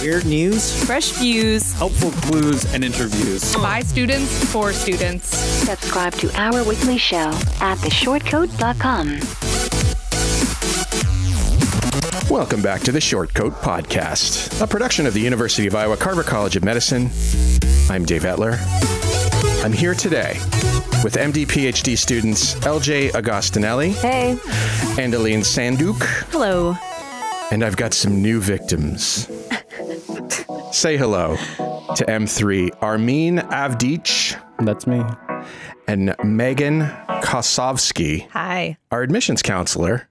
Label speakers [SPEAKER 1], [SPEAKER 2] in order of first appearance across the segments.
[SPEAKER 1] Weird news,
[SPEAKER 2] fresh views,
[SPEAKER 3] helpful clues, and interviews.
[SPEAKER 2] by students for students.
[SPEAKER 4] Subscribe to our weekly show at theshortcoat.com.
[SPEAKER 5] Welcome back to the Short Coat Podcast, a production of the University of Iowa Carver College of Medicine. I'm Dave Etler. I'm here today with MD PhD students LJ Agostinelli
[SPEAKER 2] Hey.
[SPEAKER 5] and Aline Sandouk,
[SPEAKER 2] Hello.
[SPEAKER 5] and I've got some new victims. Say hello to M3 Armin Avdic
[SPEAKER 3] That's me.
[SPEAKER 5] and Megan Kosovski,
[SPEAKER 2] Hi.
[SPEAKER 5] our admissions counselor.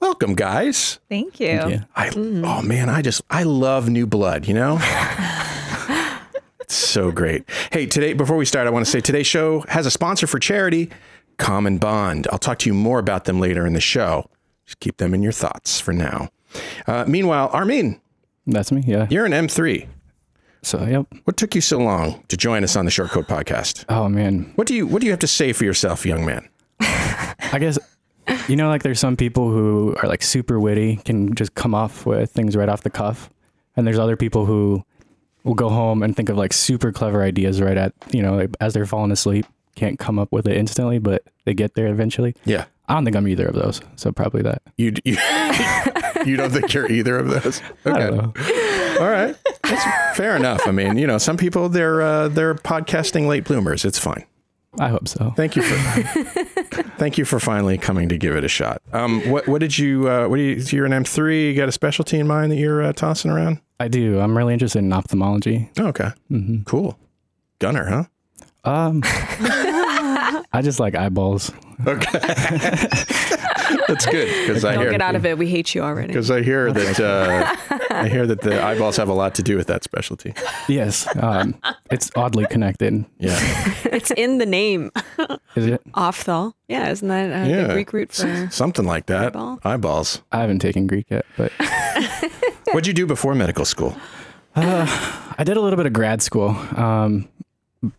[SPEAKER 5] Welcome, guys.
[SPEAKER 2] Thank you.
[SPEAKER 3] Yeah.
[SPEAKER 5] I oh man, I just I love new blood, you know? it's so great. Hey, today before we start, I want to say today's show has a sponsor for charity, Common Bond. I'll talk to you more about them later in the show. Just keep them in your thoughts for now. Uh, meanwhile, Armin,
[SPEAKER 3] That's me. Yeah.
[SPEAKER 5] you're an M3.
[SPEAKER 3] So, yep.
[SPEAKER 5] What took you so long to join us on the Short Coat podcast?
[SPEAKER 3] Oh man.
[SPEAKER 5] What do you what do you have to say for yourself, young man?
[SPEAKER 3] I guess you know, like there's some people who are like super witty, can just come off with things right off the cuff, and there's other people who will go home and think of like super clever ideas right at you know like, as they're falling asleep. Can't come up with it instantly, but they get there eventually.
[SPEAKER 5] Yeah.
[SPEAKER 3] I don't think I'm either of those, so probably that.
[SPEAKER 5] You you, you don't think you're either of those?
[SPEAKER 3] Know.
[SPEAKER 5] All right, that's fair enough. I mean, you know, some people they're uh, they're podcasting late bloomers. It's fine.
[SPEAKER 3] I hope so.
[SPEAKER 5] Thank you for thank you for finally coming to give it a shot. Um, what what did you uh, what do you? You're an M three. You got a specialty in mind that you're uh, tossing around?
[SPEAKER 3] I do. I'm really interested in ophthalmology.
[SPEAKER 5] Oh, okay, cool. Gunner, huh?
[SPEAKER 3] Um, I just like eyeballs.
[SPEAKER 5] Okay, that's good because I
[SPEAKER 2] Don't
[SPEAKER 5] hear
[SPEAKER 2] get out of it. We hate you already.
[SPEAKER 5] because I hear that uh, I hear that the eyeballs have a lot to do with that specialty.
[SPEAKER 3] Yes, um, it's oddly connected.
[SPEAKER 5] Yeah,
[SPEAKER 6] It's in the name.
[SPEAKER 3] Is it?
[SPEAKER 6] Ophthal. Yeah, isn't that uh,
[SPEAKER 5] yeah,
[SPEAKER 6] the Greek root for?
[SPEAKER 5] something like that.
[SPEAKER 6] Eyeball?
[SPEAKER 5] Eyeballs.
[SPEAKER 3] I haven't taken Greek yet, but
[SPEAKER 5] What'd you do before medical school?
[SPEAKER 3] I did a little bit of grad school. Um,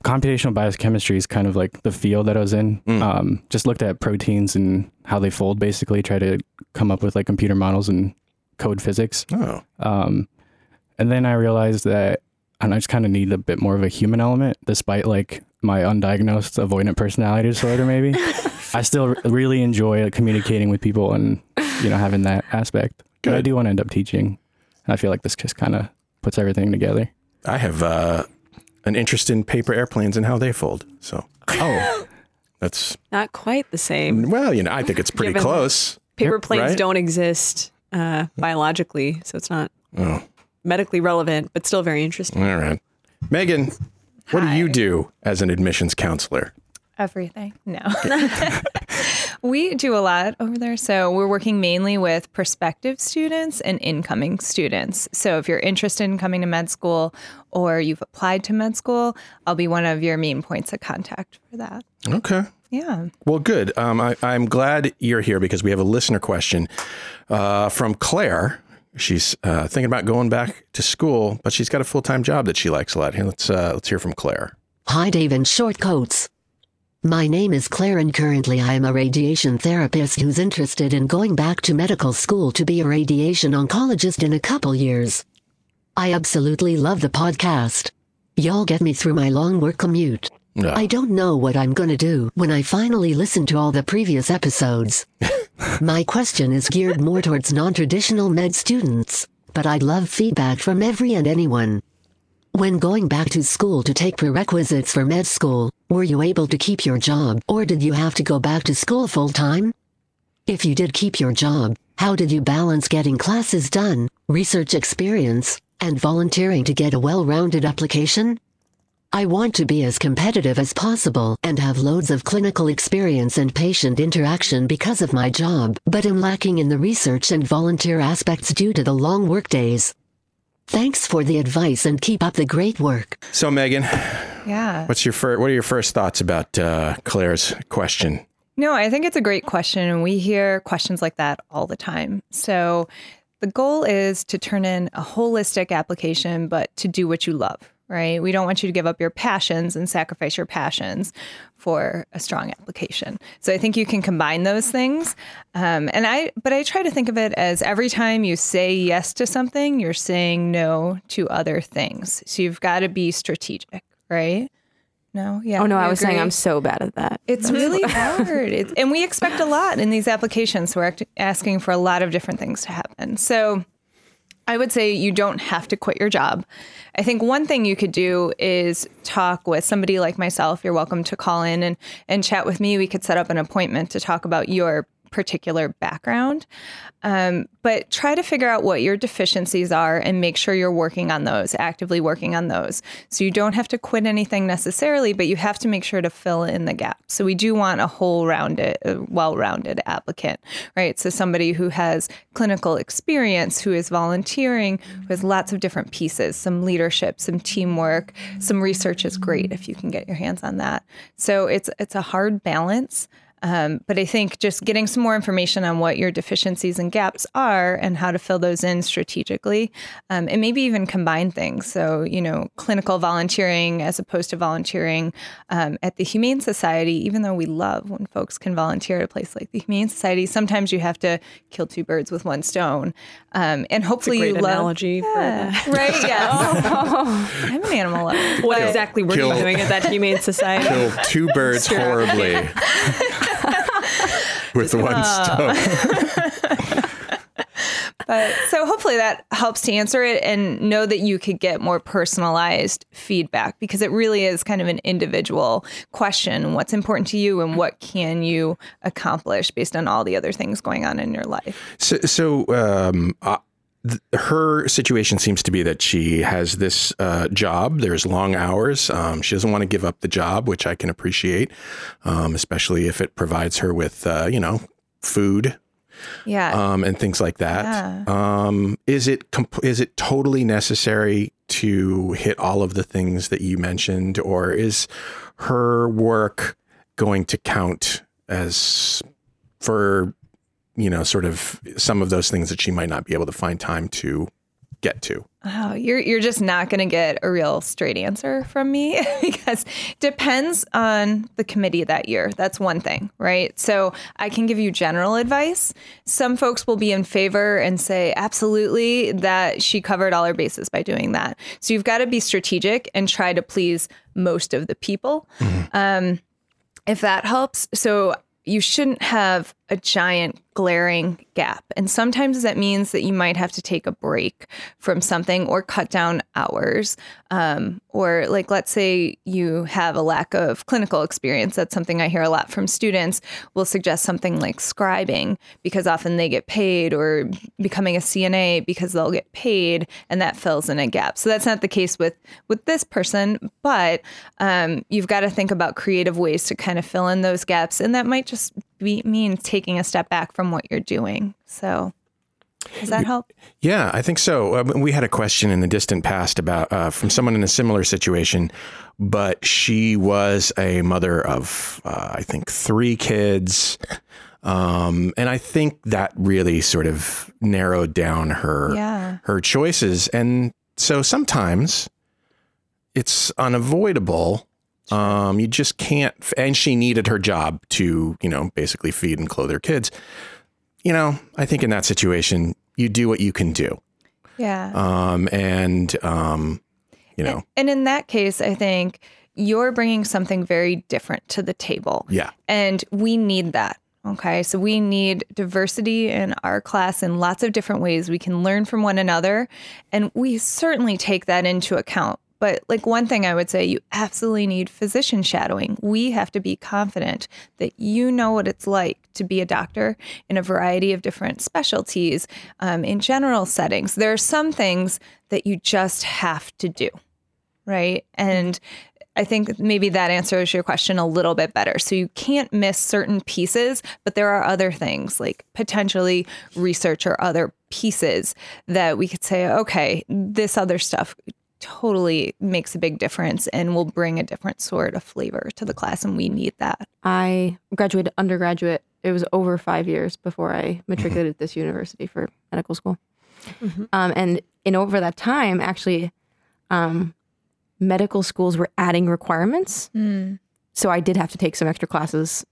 [SPEAKER 3] computational biochemistry is kind of like the field that I was in. Um, just looked at proteins and how they fold, basically, try to come up with like computer models and code physics.
[SPEAKER 5] Oh,
[SPEAKER 3] Um, and then I realized that I, I just kind of need a bit more of a human element, despite like my undiagnosed avoidant personality disorder. Maybe I still r- really enjoy like, communicating with people and you know having that aspect. But I do want to end up teaching. And I feel like this just kind of puts everything together.
[SPEAKER 5] I have uh, an interest in paper airplanes and how they fold. So
[SPEAKER 3] Oh,
[SPEAKER 5] that's
[SPEAKER 6] Not quite the same.
[SPEAKER 5] well, you know, I think it's pretty
[SPEAKER 6] Given-
[SPEAKER 5] close.
[SPEAKER 6] Paper planes
[SPEAKER 5] right?
[SPEAKER 6] don't exist uh, biologically, so it's not
[SPEAKER 5] Oh,
[SPEAKER 6] medically relevant, but still very interesting.
[SPEAKER 5] all right, Megan. What do you do as an admissions counselor?
[SPEAKER 7] Everything. No. we do a lot over there. So we're working mainly with prospective students and incoming students. So if you're interested in coming to med school or you've applied to med school, I'll be one of your main points of contact for that.
[SPEAKER 5] Okay.
[SPEAKER 7] Yeah.
[SPEAKER 5] Well, good. Um, I, I'm glad you're here because we have a listener question uh, from Claire. She's uh, thinking about going back to school, but she's got a full time job that she likes a lot. Here, let's uh, let's hear from Claire.
[SPEAKER 8] Hi, Dave and Shortcoats. My name is Claire, and currently I am a radiation therapist who's interested in going back to medical school to be a radiation oncologist in a couple years. I absolutely love the podcast. Y'all get me through my long work commute. I don't know what I'm gonna do when I finally listen to all the previous episodes. My question is geared more towards non-traditional med students, but I'd love feedback from every and anyone. When going back to school to take prerequisites for med school, were you able to keep your job or did you have to go back to school full time? If you did keep your job, how did you balance getting classes done, research experience, and volunteering to get a well-rounded application? I want to be as competitive as possible and have loads of clinical experience and patient interaction because of my job, but am lacking in the research and volunteer aspects due to the long workdays. Thanks for the advice and keep up the great work.
[SPEAKER 5] So, Megan,
[SPEAKER 7] Yeah.
[SPEAKER 5] what's your fir- what are your first thoughts about uh, Claire's question?
[SPEAKER 7] No, I think it's a great question. And we hear questions like that all the time. So the goal is to turn in a holistic application, but to do what you love, right? We don't want you to give up your passions and sacrifice your passions for a strong application. So I think you can combine those things. Um, and I, but I try to think of it as every time you say yes to something, you're saying no to other things. So you've got to be strategic, right? No, yeah.
[SPEAKER 6] Oh no, I was saying? I'm so bad at that.
[SPEAKER 7] It's really hard. It's, and we expect a lot in these applications. We're act- asking for a lot of different things to happen. So I would say you don't have to quit your job. I think one thing you could do is talk with somebody like myself. You're welcome to call in and, and chat with me. We could set up an appointment to talk about your particular background. Um, but try to figure out what your deficiencies are and make sure you're working on those, actively working on those. So you don't have to quit anything necessarily, but you have to make sure to fill in the gaps. So we do want a whole rounded, well rounded applicant, right? So somebody who has clinical experience, who is volunteering, who has lots of different pieces, some leadership, some teamwork, some research is great if you can get your hands on that. So it's it's a hard balance. Um, but I think just getting some more information on what your deficiencies and gaps are and how to fill those in strategically, um, and maybe even combine things. So, you know, clinical volunteering as opposed to volunteering um, at the Humane Society, even though we love when folks can volunteer at a place like the Humane Society, sometimes you have to kill two birds with one stone. Um, and hopefully
[SPEAKER 6] Great
[SPEAKER 7] you love.
[SPEAKER 6] analogy for
[SPEAKER 7] Yeah,
[SPEAKER 6] that.
[SPEAKER 7] right? Yes. I'm an animal lover.
[SPEAKER 6] What
[SPEAKER 7] But-
[SPEAKER 6] exactly were
[SPEAKER 5] Kill-
[SPEAKER 6] you doing at that humane society?
[SPEAKER 5] Kill two birds horribly with one stone.
[SPEAKER 7] But so hopefully that helps to answer it and know that you could get more personalized feedback because it really is kind of an individual question. What's important to you and what can you accomplish based on all the other things going on in your life?
[SPEAKER 5] So, so um, uh, th- her situation seems to be that she has this uh, job. There's long hours. Um, she doesn't want to give up the job, which I can appreciate, um, especially if it provides her with, uh, you know, food
[SPEAKER 7] Yeah.
[SPEAKER 5] um, and things like that. Um, is it comp- is it totally necessary to hit all of the things that you mentioned, or is her work going to count as for you know sort of some of those things that she might not be able to find time to get to?
[SPEAKER 7] Oh, you're you're just not going to get a real straight answer from me because depends on the committee that year. That's one thing, right? So I can give you general advice. Some folks will be in favor and say absolutely that she covered all her bases by doing that. So you've got to be strategic and try to please most of the people. Um, if that helps. So you shouldn't have a giant glaring gap. And sometimes that means that you might have to take a break from something or cut down hours. Um, or, like, let's say you have a lack of clinical experience. That's something I hear a lot from students. Will suggest something like scribing because often they get paid, or becoming a CNA because they'll get paid, and that fills in a gap. So that's not the case with with this person, but um, you've got to think about creative ways to kind of fill in those gaps, and that might just be, mean taking a step back from what you're doing. So, does that help?
[SPEAKER 5] Yeah, I think so. Uh, we had a question in the distant past about uh, from someone in a similar situation, but she was a mother of, uh, I think, three kids. Um, and I think that really sort of narrowed down her
[SPEAKER 7] Yeah.
[SPEAKER 5] her choices. And so sometimes it's unavoidable. Um, you just can't. And she needed her job to, you know, basically feed and clothe her kids. You know, I think in that situation, you do what you can do.
[SPEAKER 7] Yeah.
[SPEAKER 5] Um, and, um, you know,
[SPEAKER 7] And in that case, I think you're bringing something very different to the table.
[SPEAKER 5] yeah.
[SPEAKER 7] And we need that. Okay. So we need diversity in our class in lots of different ways. We can learn from one another. And we certainly take that into account. But like one thing I would say, you absolutely need physician shadowing. We have to be confident that you know what it's like to be a doctor in a variety of different specialties um, in general settings. There are some things that you just have to do right? And I think maybe that answers your question a little bit better. So you can't miss certain pieces, but there are other things like potentially research or other pieces that we could say, okay, this other stuff totally makes a big difference and will bring a different sort of flavor to the class. And we need that.
[SPEAKER 1] I graduated undergraduate. It was over five years before I matriculated this university for medical school. Um, and in over that time, actually, um, medical schools were adding requirements. So I did have to take some extra classes.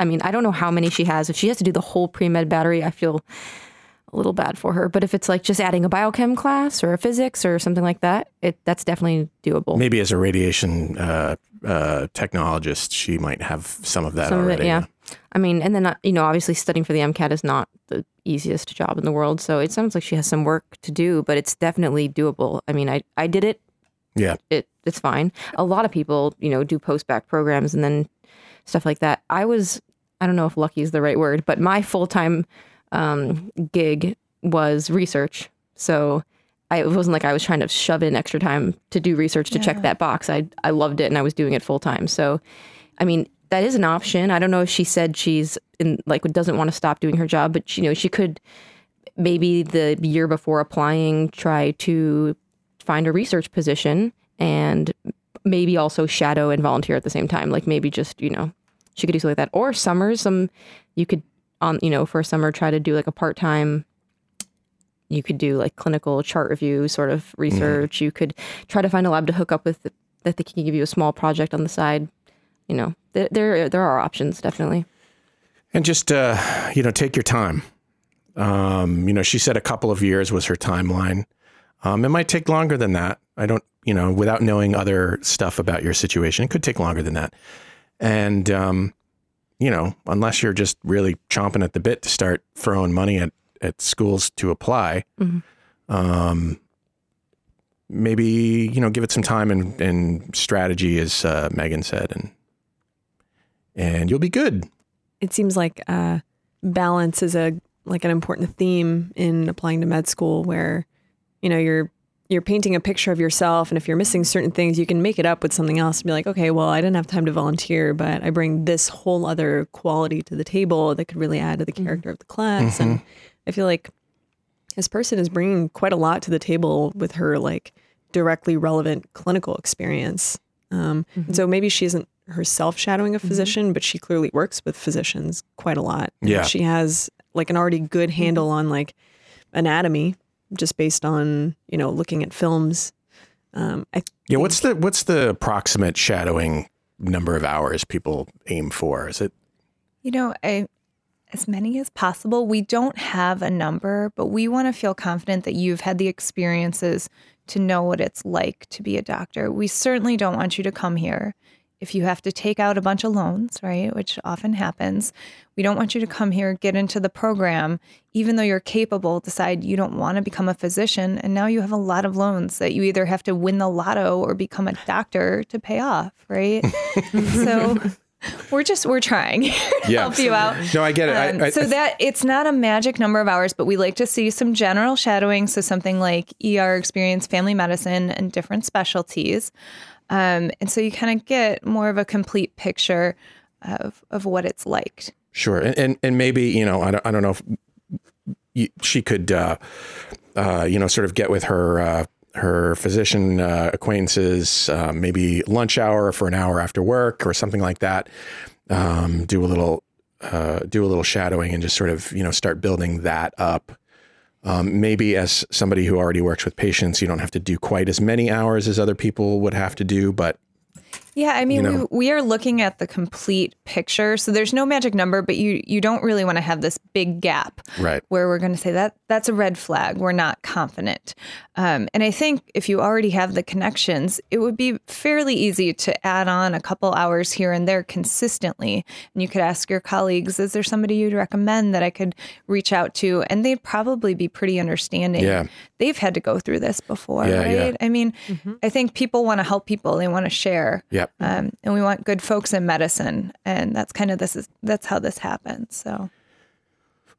[SPEAKER 1] I mean, I don't know how many she has. If she has to do the whole pre med battery, I feel a little bad for her. But if it's like just adding a biochem class or a physics or something like that, it that's definitely doable.
[SPEAKER 5] Maybe as a radiation uh, uh, technologist, she might have some of that
[SPEAKER 1] Some of
[SPEAKER 5] already.
[SPEAKER 1] it, yeah. I mean, and then uh, you know, obviously studying for the MCAT is not the easiest job in the world. So it sounds like she has some work to do, but it's definitely doable. I mean, I I did it.
[SPEAKER 5] Yeah.
[SPEAKER 1] It it's fine. A lot of people, you know, do post-bac programs and then stuff like that. I was I don't know if lucky is the right word, but my full time um, gig was research. So I, it wasn't like I was trying to shove in extra time to do research to check that box. I I loved it and I was doing it full time. So, I mean, that is an option. I don't know if she said she's in like doesn't want to stop doing her job, but she, you know, she could maybe the year before applying try to find a research position and maybe also shadow and volunteer at the same time. Like maybe just you know she could do something like that. Or summers, some you could on you know for a summer try to do like a part time. You could do like clinical chart review sort of research. You could try to find a lab to hook up with that they can give you a small project on the side. You know, there there, there are options definitely.
[SPEAKER 5] And just uh, you know, take your time. Um, you know, she said a couple of years was her timeline. Um, it might take longer than that. I don't, you know, without knowing other stuff about your situation, it could take longer than that. And um, you know, unless you're just really chomping at the bit to start throwing money at at schools to apply, um, maybe you know, give it some time and, and strategy, as uh, Megan said, and and you'll be good.
[SPEAKER 6] It seems like uh, balance is a like an important theme in applying to med school, where you know you're you're painting a picture of yourself, and if you're missing certain things, you can make it up with something else and be like, okay, well, I didn't have time to volunteer, but I bring this whole other quality to the table that could really add to the mm-hmm. character of the class, and mm-hmm. I feel like this person is bringing quite a lot to the table with her like directly relevant clinical experience. Um, and mm-hmm. so maybe she isn't herself shadowing a physician, but she clearly works with physicians quite a lot.
[SPEAKER 5] Yeah.
[SPEAKER 6] she has like an already good handle on like anatomy, just based on you know looking at films. Um, I
[SPEAKER 5] Yeah, what's the what's the approximate shadowing number of hours people aim for? Is it
[SPEAKER 7] You know, I, as many as possible. We don't have a number, but we want to feel confident that you've had the experiences to know what it's like to be a doctor. We certainly don't want you to come here if you have to take out a bunch of loans, right? Which often happens. We don't want you to come here, get into the program, even though you're capable, decide you don't want to become a physician. And now you have a lot of loans that you either have to win the lotto or become a doctor to pay off, right? so we're just, we're trying to
[SPEAKER 5] Yeah.
[SPEAKER 7] help you out.
[SPEAKER 5] No, I get it. I-
[SPEAKER 7] Um,
[SPEAKER 5] I-
[SPEAKER 7] so that it's not a magic number of hours, but we like to see some general shadowing. So something like ER experience, family medicine, and different specialties. Um, and so you kind of get more of a complete picture of, of what it's like.
[SPEAKER 5] Sure, and and, and maybe you know I don't, I don't know if you, she could uh, uh, you know sort of get with her uh, her physician uh, acquaintances uh, maybe lunch hour for an hour after work or something like that. Um, do a little uh, do a little shadowing and just sort of you know start building that up. Um, maybe as somebody who already works with patients, you don't have to do quite as many hours as other people would have to do, but
[SPEAKER 7] Yeah, I mean,
[SPEAKER 5] You know?
[SPEAKER 7] we, we are looking at the complete picture. So there's no magic number, but you you don't really want to have this big gap
[SPEAKER 5] Right.
[SPEAKER 7] where we're going to say that that's a red flag. We're not confident. Um, and I think if you already have the connections, it would be fairly easy to add on a couple hours here and there consistently. And you could ask your colleagues, is there somebody you'd recommend that I could reach out to? And they'd probably be pretty understanding.
[SPEAKER 5] Yeah.
[SPEAKER 7] They've had to go through this before,
[SPEAKER 5] Yeah,
[SPEAKER 7] right?
[SPEAKER 5] yeah.
[SPEAKER 7] I mean, I think people want to help people. They want to share.
[SPEAKER 5] Yep.
[SPEAKER 7] Um, and we want good folks in medicine, and that's kind of this is that's how this happens. So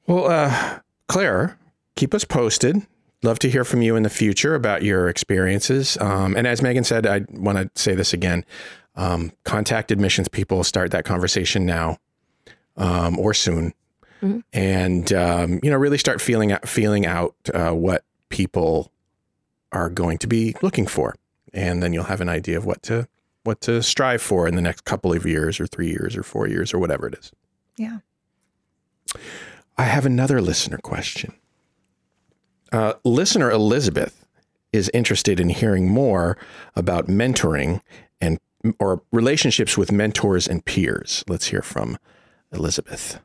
[SPEAKER 5] Well, uh, Claire, keep us posted. Love to hear from you in the future about your experiences. Um, and as Megan said, I want to say this again um, contact admissions people, start that conversation now um, or soon. And, um, you know, really start feeling out, feeling out uh, what people are going to be looking for. and then you'll have an idea of what to what to strive for in the next couple of years, or three years, or four years, or whatever it is.
[SPEAKER 7] Yeah.
[SPEAKER 5] I have another listener question. Uh, listener Elizabeth is interested in hearing more about mentoring and or relationships with mentors and peers. Let's hear from Elizabeth.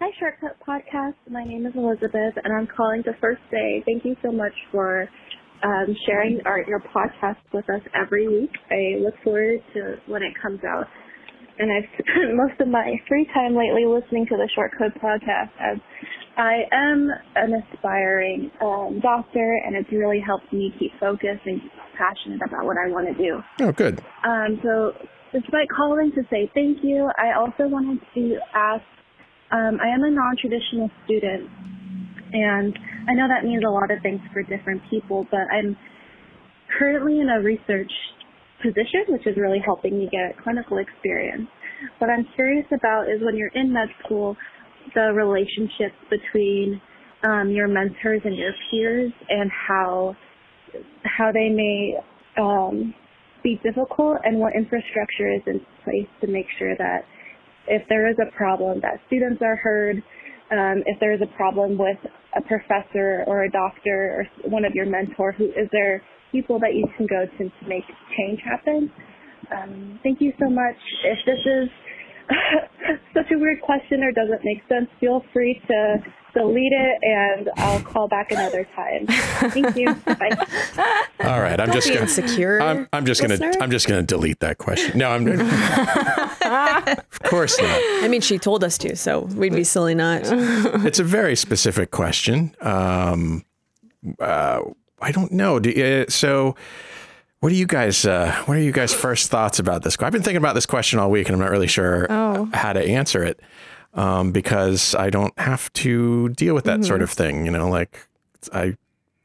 [SPEAKER 9] Hi, Short Coat Podcast. My name is Elizabeth, and I'm calling to first say thank you so much for um, sharing our, your podcast with us every week. I look forward to when it comes out. And I've spent most of my free time lately listening to the Short Coat Podcast as I am an aspiring um, doctor, and it's really helped me keep focused and passionate about what I want to do.
[SPEAKER 5] Oh, good.
[SPEAKER 9] Um, so, despite calling to say thank you, I also wanted to ask um, I am a non traditional student, and I know that means a lot of things for different people, but I'm currently in a research position, which is really helping me get clinical experience. What I'm curious about is when you're in med school, the relationships between um, your mentors and your peers and how how they may um, be difficult and what infrastructure is in place to make sure that if there is a problem that students are heard, um, if there is a problem with a professor or a doctor or one of your mentor, who is there people that you can go to to make change happen? Um, thank you so much. If this is such a weird question or doesn't make sense, feel free to delete it and I'll call back another time. Thank you. Bye.
[SPEAKER 5] All right, I'm
[SPEAKER 6] Don't
[SPEAKER 5] just gonna.
[SPEAKER 6] insecure.
[SPEAKER 5] I'm, I'm just gonna I'm just gonna delete that question. No, I'm. of course not.
[SPEAKER 6] I mean, she told us to, so we'd be silly not.
[SPEAKER 5] It's a very specific question. Um, uh, I don't know. Do, uh, so, what are you guys? Uh, what are you guys' first thoughts about this? I've been thinking about this question all week, and I'm not really sure
[SPEAKER 1] Oh.
[SPEAKER 5] how to answer it um, because I don't have to deal with that sort of thing. You know, like I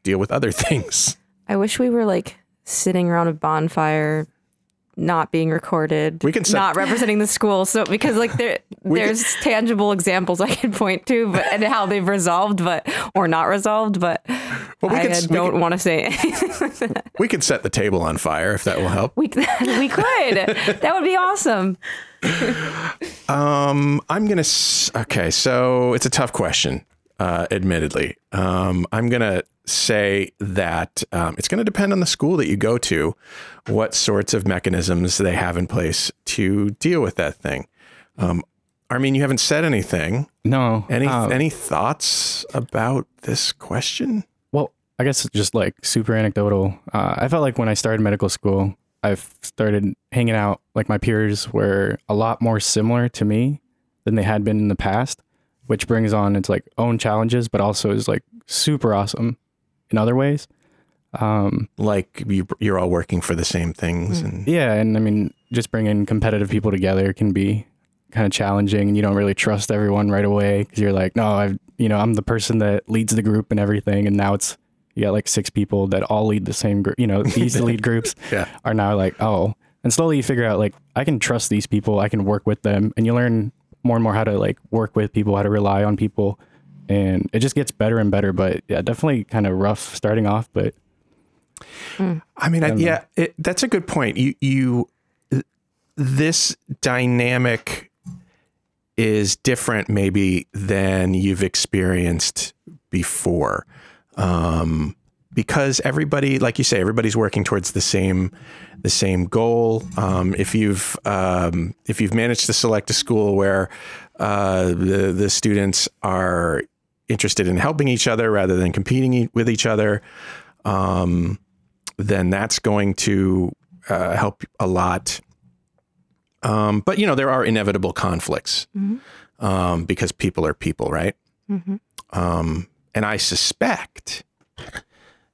[SPEAKER 5] deal with other things.
[SPEAKER 1] I wish we were like sitting around a bonfire, not being recorded.
[SPEAKER 5] We can set-
[SPEAKER 1] not representing the school. So because like there
[SPEAKER 5] We can-
[SPEAKER 1] there's tangible examples I can point to, but and how they've resolved, but or not resolved. But
[SPEAKER 5] Well, we
[SPEAKER 1] I
[SPEAKER 5] could
[SPEAKER 1] don't want to say anything.
[SPEAKER 5] We could set the table on fire if that will help.
[SPEAKER 1] we we could. That would be awesome.
[SPEAKER 5] Um, I'm gonna. s- Okay, so it's a tough question. Uh, admittedly, um, I'm gonna say that um, it's gonna depend on the school that you go to, what sorts of mechanisms they have in place to deal with that thing. Um, I mean, you haven't said anything.
[SPEAKER 3] No.
[SPEAKER 5] Any
[SPEAKER 3] um,
[SPEAKER 5] any thoughts about this question?
[SPEAKER 3] Well, I guess just like super anecdotal. Uh, I felt like when I started medical school, I've started hanging out like my peers were a lot more similar to me than they had been in the past, which brings on its like own challenges, but also is like super awesome in other ways. Um,
[SPEAKER 5] Like you, you're all working for the same things, and
[SPEAKER 3] yeah, and I mean, just bringing competitive people together can be kind of challenging, and you don't really trust everyone right away because you're like, no, I've you know, I'm the person that leads the group and everything, and now it's you got like six people that all lead the same group. You know, these lead groups
[SPEAKER 5] Yeah.
[SPEAKER 3] are now like, oh, and slowly you figure out like I can trust these people, I can work with them, and you learn more and more how to like work with people, how to rely on people, and it just gets better and better. But yeah, definitely kind of rough starting off, but
[SPEAKER 5] I mean, I, yeah, it, that's a good point. You, you, this dynamic is different, maybe than you've experienced before, um, because everybody, like you say, everybody's working towards the same, the same goal. Um, if you've, um, if you've managed to select a school where uh, the the students are interested in helping each other rather than competing with each other. Um, then that's going to uh, help a lot. Um, but you know, there are inevitable conflicts um, because people are people, right? Um, and I suspect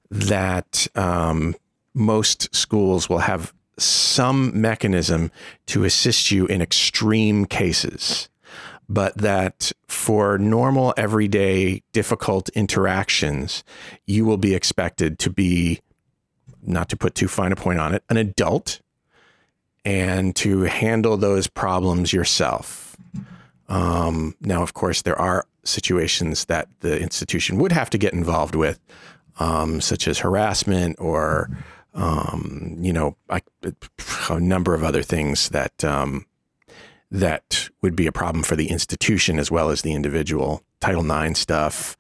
[SPEAKER 5] that um, most schools will have some mechanism to assist you in extreme cases, but that for normal, everyday, difficult interactions, you will be expected to be not to put too fine a point on it, an adult and to handle those problems yourself. Um, now, of course, there are situations that the institution would have to get involved with, um, such as harassment or um, you know, I, a number of other things that um, that would be a problem for the institution as well as the individual. Title IX stuff,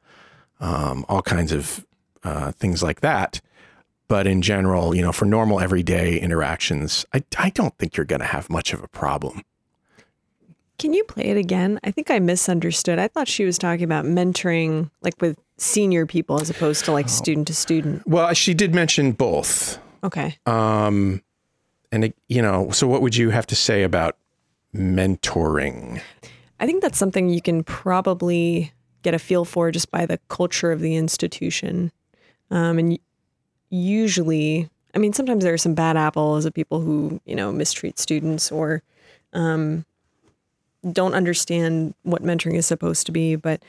[SPEAKER 5] um, all kinds of uh, things like that. But in general, you know, for normal everyday interactions, I, I don't think you're going to have much of a problem.
[SPEAKER 6] Can you play it again? I think I misunderstood. I thought she was talking about mentoring, like with senior people as opposed to like student to student.
[SPEAKER 5] Well, she did mention both.
[SPEAKER 6] Okay.
[SPEAKER 5] Um, and it, you know, so what would you have to say about mentoring?
[SPEAKER 6] I think that's something you can probably get a feel for just by the culture of the institution. Um, and usually, I mean, sometimes there are some bad apples of people who, you know, mistreat students or um, don't understand what mentoring is supposed to be. But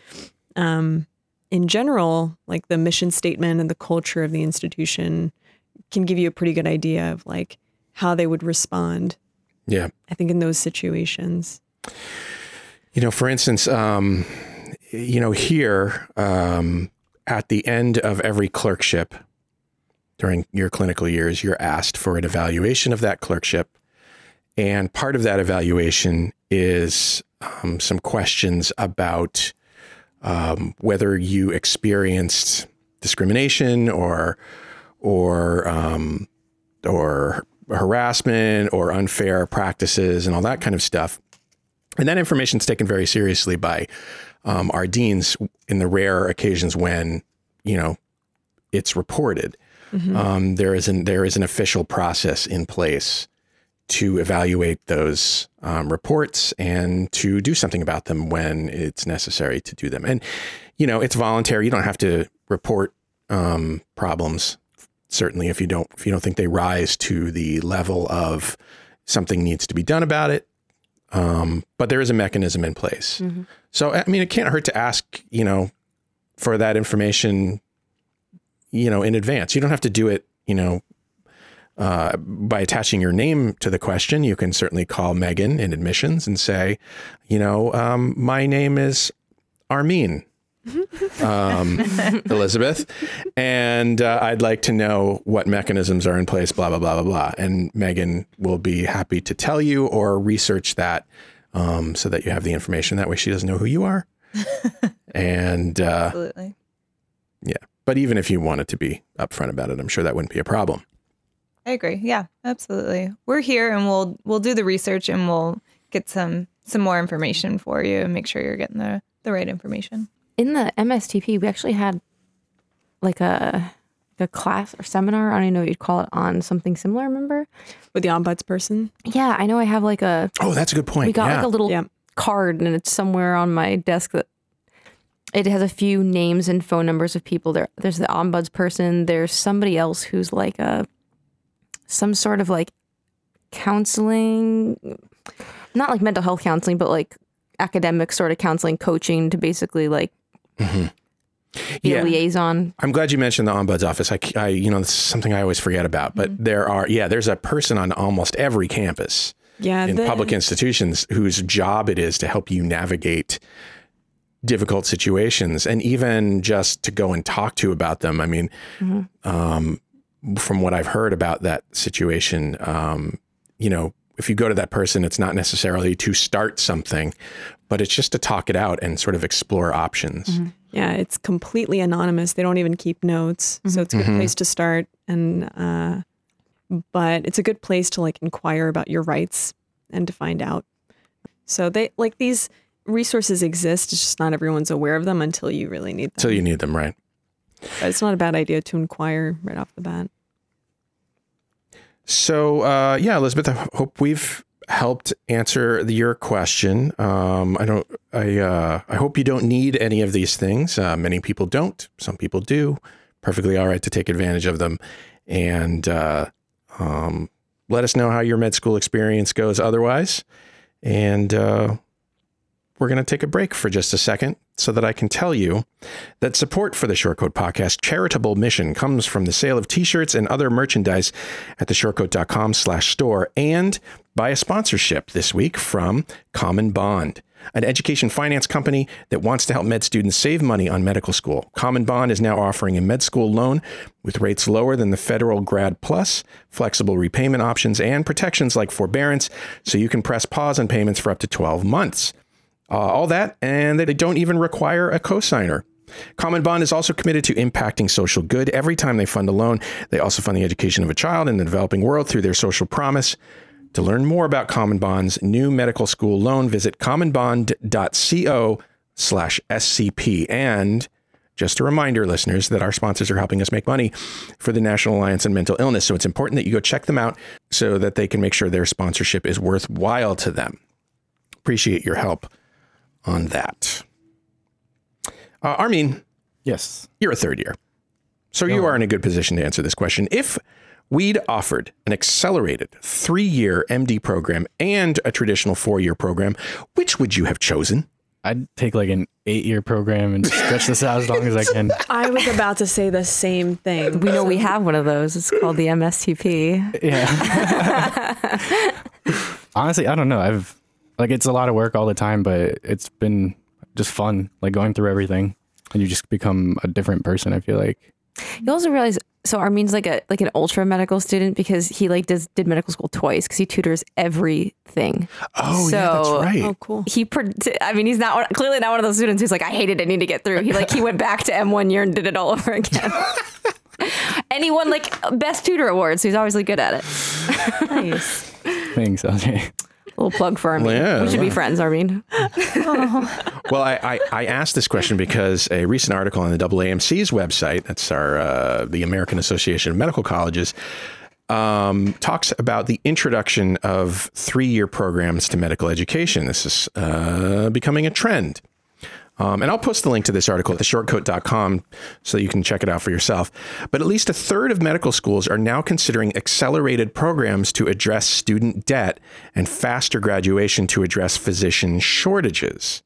[SPEAKER 6] um, in general, like the mission statement and the culture of the institution can give you a pretty good idea of like how they would respond.
[SPEAKER 5] Yeah.
[SPEAKER 6] I think in those situations.
[SPEAKER 5] You know, for instance, um, you know, here um, at the end of every clerkship during your clinical years, you're asked for an evaluation of that clerkship. And part of that evaluation is um, some questions about um, whether you experienced discrimination or or um, or harassment or unfair practices and all that kind of stuff. And that information is taken very seriously by um, our deans in the rare occasions when you know it's reported.
[SPEAKER 10] Mhm.
[SPEAKER 5] Um, there is an there is an official process in place to evaluate those um, reports and to do something about them when it's necessary to do them. And you know, it's voluntary. You don't have to report um, problems. Certainly, if you don't if you don't think they rise to the level of something needs to be done about it. Um, but there is a mechanism in place.
[SPEAKER 1] Mhm.
[SPEAKER 5] So I mean, it can't hurt to ask. You know, for that information. You know, in advance. You don't have to do it. You know, uh, by attaching your name to the question, you can certainly call Megan in admissions and say, you know, um, my name is Armin. Um, Elizabeth, and uh, I'd like to know what mechanisms are in place, blah, blah, blah, blah, blah. And Megan will be happy to tell you or research that um, so that you have the information. That way she doesn't know who you are. and uh,
[SPEAKER 7] Absolutely.
[SPEAKER 5] yeah, but even if you wanted to be upfront about it, I'm sure that wouldn't be a problem.
[SPEAKER 7] I agree. Yeah, absolutely. We're here and we'll we'll do the research and we'll get some some more information for you and make sure you're getting the the right information.
[SPEAKER 1] In the MSTP, we actually had like a a class or seminar. I don't even know what you'd call it on something similar. Remember
[SPEAKER 6] with the ombuds person?
[SPEAKER 1] Yeah, I know. I have like a.
[SPEAKER 5] Oh, that's a good point.
[SPEAKER 1] We got
[SPEAKER 5] Yeah.
[SPEAKER 1] like a little card, and it's somewhere on my desk that it has a few names and phone numbers of people. There, there's the ombuds person. There's somebody else who's like a some sort of like counseling, not like mental health counseling, but like academic sort of counseling, coaching to basically like
[SPEAKER 5] Mhm.
[SPEAKER 1] be a liaison.
[SPEAKER 5] I'm glad you mentioned the ombuds office. I, I you know, it's something I always forget about. But
[SPEAKER 1] Mm-hmm.
[SPEAKER 5] there are, yeah, there's a person on almost every campus
[SPEAKER 6] Yeah,
[SPEAKER 5] in
[SPEAKER 6] the-
[SPEAKER 5] public institutions whose job it is to help you navigate difficult situations and even just to go and talk to about them. I mean,
[SPEAKER 1] Mhm.
[SPEAKER 5] um, from what I've heard about that situation, um, you know, if you go to that person, it's not necessarily to start something, but it's just to talk it out and sort of explore options.
[SPEAKER 6] Yeah, it's completely anonymous. They don't even keep notes, so it's a good
[SPEAKER 5] Mhm.
[SPEAKER 6] place to start. And uh, but it's a good place to like inquire about your rights and to find out. So they like these resources exist. It's just not everyone's aware of them until you really need them.
[SPEAKER 5] Till you need them, right?
[SPEAKER 6] But it's not a bad idea to inquire right off the bat.
[SPEAKER 5] So, uh, yeah, Elizabeth, I hope we've helped answer the, your question. Um, I don't, I, uh, I hope you don't need any of these things. Uh, many people don't. Some people do. Perfectly all right to take advantage of them. And uh, um, let us know how your med school experience goes otherwise. And uh, we're going to take a break for just a second so that I can tell you that support for the Short Coat Podcast charitable mission comes from the sale of t-shirts and other merchandise at the shortcoat.com slash store and by a sponsorship this week from Common Bond. an education finance company that wants to help med students save money on medical school. Common Bond is now offering a med school loan with rates lower than the federal Grad Plus, flexible repayment options, and protections like forbearance, so you can press pause on payments for up to 12 months. Uh, all that, and they don't even require a cosigner. Common Bond is also committed to impacting social good. Every time they fund a loan, they also fund the education of a child in the developing world through their social promise. To learn more about Common Bond's new medical school loan, visit commonbond.co slash SCP. And just a reminder, listeners, that our sponsors are helping us make money for the National Alliance on Mental Illness. So it's important that you go check them out so that they can make sure their sponsorship is worthwhile to them. Appreciate your help on that. Uh, Armin,
[SPEAKER 3] Yes.
[SPEAKER 5] you're a third year. So you are in a good position to answer this question. If we'd offered an accelerated three year MD program and a traditional four year program, which would you have chosen?
[SPEAKER 3] I'd take like an eight year program and stretch this out as long as I can.
[SPEAKER 6] I was about to say the same thing.
[SPEAKER 1] We know we have one of those. It's called the MSTP.
[SPEAKER 3] Yeah. Honestly, I don't know. I've like it's a lot of work all the time, but it's been just fun, like going through everything, and you just become a different person. I feel like.
[SPEAKER 1] You also realize so Armin's like a like an ultra medical student because he like does did medical school twice because he tutors everything.
[SPEAKER 5] Oh, yeah, that's right.
[SPEAKER 6] Oh, cool.
[SPEAKER 1] He, pre- I mean, he's not clearly not one of those students who's like, I hated it, I need to get through. He like he went back to M one year and did it all over again. and he won like best tutor award, so he's obviously good at it.
[SPEAKER 6] Nice.
[SPEAKER 3] Thanks, LJ.
[SPEAKER 1] Little plug for Armin.
[SPEAKER 5] Yeah,
[SPEAKER 1] we should be friends, Armin.
[SPEAKER 5] Well, I, I, I asked this question because a recent article on the AAMC's website, that's our uh, the American Association of Medical Colleges, um, talks about the introduction of three year programs to medical education. This is uh, becoming a trend. Um, and I'll post the link to this article at theshortcoat.com so you can check it out for yourself. But at least a third of medical schools are now considering accelerated programs to address student debt and faster graduation to address physician shortages.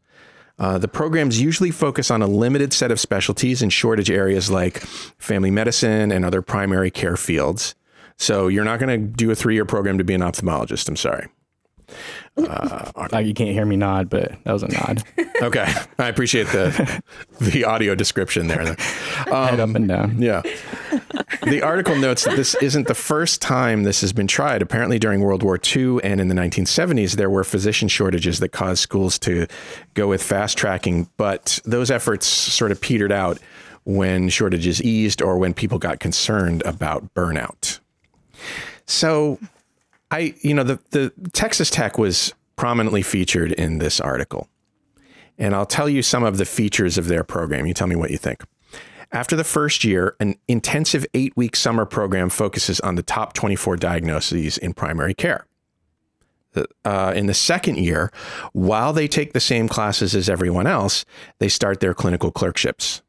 [SPEAKER 5] Uh, the programs usually focus on a limited set of specialties in shortage areas like family medicine and other primary care fields. So you're not going to do a three year program to be an ophthalmologist. I'm sorry.
[SPEAKER 3] Uh, like you can't hear me nod, but that was a nod.
[SPEAKER 5] Okay, I appreciate the the audio description there.
[SPEAKER 3] Head up and down.
[SPEAKER 5] Yeah. The article notes that this isn't the first time this has been tried. Apparently, during World War II and in the 1970s, there were physician shortages that caused schools to go with fast tracking, but those efforts sort of petered out when shortages eased or when people got concerned about burnout. So, I, you know, the, the Texas Tech was prominently featured in this article. And I'll tell you some of the features of their program. You tell me what you think. After the first year, an intensive eight week summer program focuses on the top 24 diagnoses in primary care. Uh, in the second year, while they take the same classes as everyone else, they start their clinical clerkships.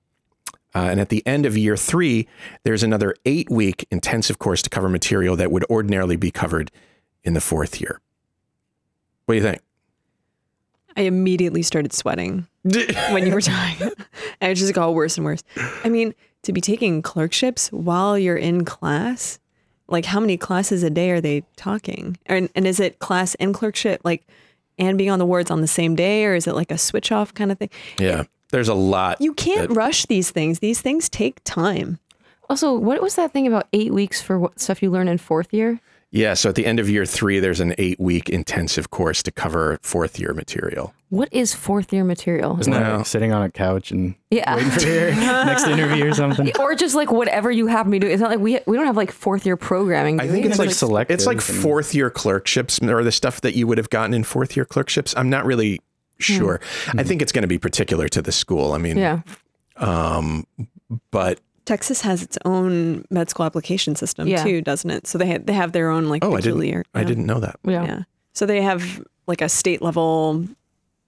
[SPEAKER 5] Uh, and at the end of year three, there's another eight week intensive course to cover material that would ordinarily be covered in the fourth year. What do you think?
[SPEAKER 6] I immediately started sweating when you were talking. and it just got worse and worse. I mean, to be taking clerkships while you're in class, like how many classes a day are they talking? And, and is it class and clerkship, like, and being on the wards on the same day, or is it like a switch off kind of thing?
[SPEAKER 5] Yeah, there's a lot.
[SPEAKER 6] You can't rush these things. These things take time.
[SPEAKER 1] Also, what was that thing about eight weeks for what stuff you learn in fourth year?
[SPEAKER 5] Yeah, so at the end of year three, there's an eight week intensive course to cover fourth year material.
[SPEAKER 1] What is fourth year material?
[SPEAKER 3] Isn't that like sitting on a couch and
[SPEAKER 1] Yeah.
[SPEAKER 3] waiting for your next interview or something?
[SPEAKER 1] or just like whatever you have me do. It's not like we we don't have like fourth year programming.
[SPEAKER 5] I think
[SPEAKER 1] we?
[SPEAKER 5] it's like
[SPEAKER 3] selective
[SPEAKER 5] It's like fourth year clerkships or the stuff that you would have gotten in fourth year clerkships. I'm not really sure. I think it's going to be particular to the school. I mean,
[SPEAKER 1] yeah.
[SPEAKER 5] um, but
[SPEAKER 6] Texas has its own med school application system
[SPEAKER 1] Yeah.
[SPEAKER 6] too, doesn't it? So they ha- they have their own like
[SPEAKER 5] oh, I didn't,
[SPEAKER 6] peculiar.
[SPEAKER 5] I didn't know that.
[SPEAKER 1] Yeah.
[SPEAKER 6] Yeah. So they have like a state level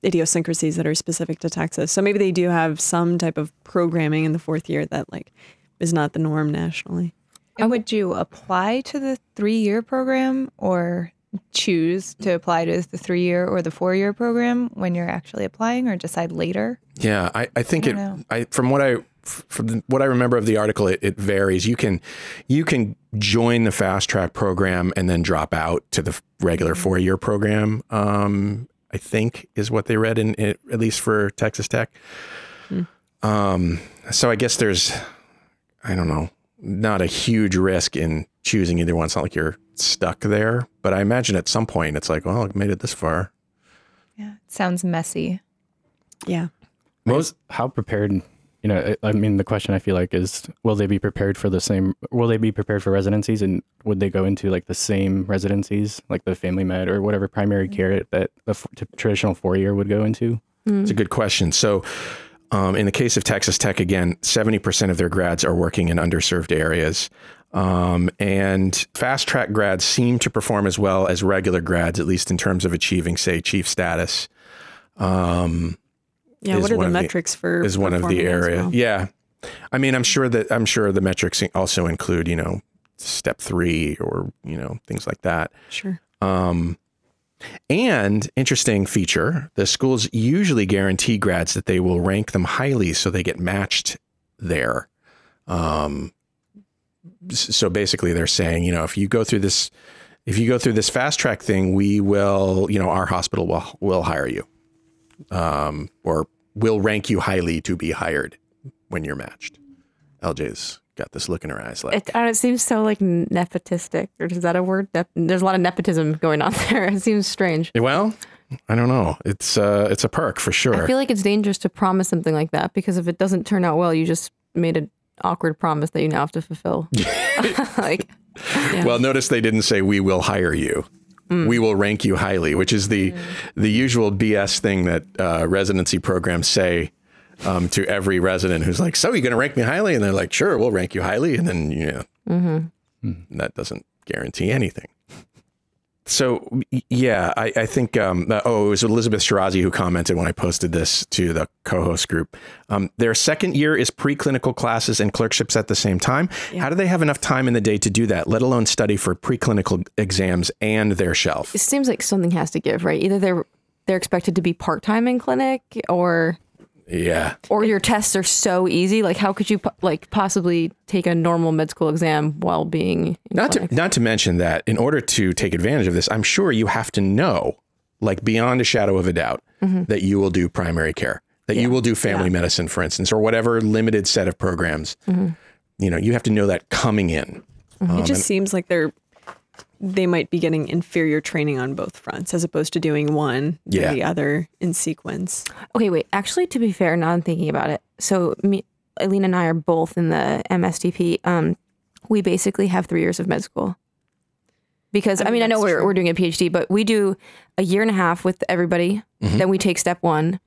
[SPEAKER 6] idiosyncrasies that are specific to Texas. So maybe they do have some type of programming in the fourth year that like is not the norm nationally.
[SPEAKER 7] And would you apply to the three year program or choose to apply to the three year or the four year program when you're actually applying or decide later?
[SPEAKER 5] Yeah, I, I think
[SPEAKER 7] I
[SPEAKER 5] it.
[SPEAKER 7] know.
[SPEAKER 5] I from what I from what I remember of the article, it, it varies. You can you can join the fast track program and then drop out to the regular four year program. Um, I think is what they read in, in at least for Texas Tech. Um, so I guess there's, I don't know, not a huge risk in choosing either one. It's not like you're stuck there, but I imagine at some point it's like, well, I made it this far.
[SPEAKER 7] Yeah. Sounds messy.
[SPEAKER 6] Yeah.
[SPEAKER 5] Most
[SPEAKER 3] How prepared? You know, I I mean, the question I feel like is, will they be prepared for the same? Will they be prepared for residencies, and would they go into like the same residencies, like the family med or whatever primary care that the f- t- traditional four year would go into?
[SPEAKER 5] It's a good question. So, um, in the case of Texas Tech, again, 70% of their grads are working in underserved areas. Um, and fast track grads seem to perform as well as regular grads, at least in terms of achieving, say, chief status. Um,
[SPEAKER 6] Yeah. What are the
[SPEAKER 5] of the-
[SPEAKER 6] metrics for
[SPEAKER 5] is one of the area.
[SPEAKER 6] well?
[SPEAKER 5] Yeah. I mean, I'm sure that I'm sure the metrics also include, you know, step three or, you know, things like that.
[SPEAKER 6] Sure.
[SPEAKER 5] Um, and interesting feature, the schools usually guarantee grads that they will rank them highly so they get matched there. Um, so basically they're saying, you know, if you go through this, if you go through this fast track thing, we will, you know, our hospital will, will hire you, um, or will rank you highly to be hired when you're matched. LJ's got this look in her eyes like,
[SPEAKER 1] It, uh, it seems so like nepotistic, or is that a word? Nep- There's a lot of nepotism going on there. It seems strange.
[SPEAKER 5] well, I don't know. It's, uh, it's a perk for sure.
[SPEAKER 1] I feel like it's dangerous to promise something like that because if it doesn't turn out well, you just made an awkward promise that you now have to fulfill. like,
[SPEAKER 5] Well, notice they didn't say we will hire you. We will rank you highly, which is the the usual BS thing that uh, residency programs say um, to every resident who's like, "So you're going to rank me highly?" And they're like, "Sure, we'll rank you highly." And then you know, that doesn't guarantee anything. So yeah, I, I think um, uh, oh, it was Elizabeth Shirazi who commented when I posted this to the co-host group. Um, their second year is preclinical classes and clerkships at the same time. How do they have enough time in the day to do that? Let alone study for preclinical exams and their shelf.
[SPEAKER 1] it seems like something has to give, right? Either they're they're expected to be part time in clinic, or
[SPEAKER 5] Yeah,
[SPEAKER 1] or your tests are so easy. Like, how could you po- like possibly take a normal med school exam while being in
[SPEAKER 5] not to not to mention that in order to take advantage of this, I'm sure you have to know, like beyond a shadow of a doubt, mm-hmm. that you will do primary care, that you will do family medicine, for instance, or whatever limited set of programs. Mm-hmm. You know, you have to know that coming in.
[SPEAKER 6] it just um, seems like they're they might be getting inferior training on both fronts as opposed to doing one
[SPEAKER 5] Yeah.
[SPEAKER 6] or the other in sequence.
[SPEAKER 1] Okay, wait. Actually, to be fair, now I'm thinking about it. So, me, Aline and I are both in the MSTP. Um, we basically have three years of med school. Because I mean, I know we're,
[SPEAKER 6] true.
[SPEAKER 1] we're doing a PhD, but we do a year and a half with everybody. Then we take step one.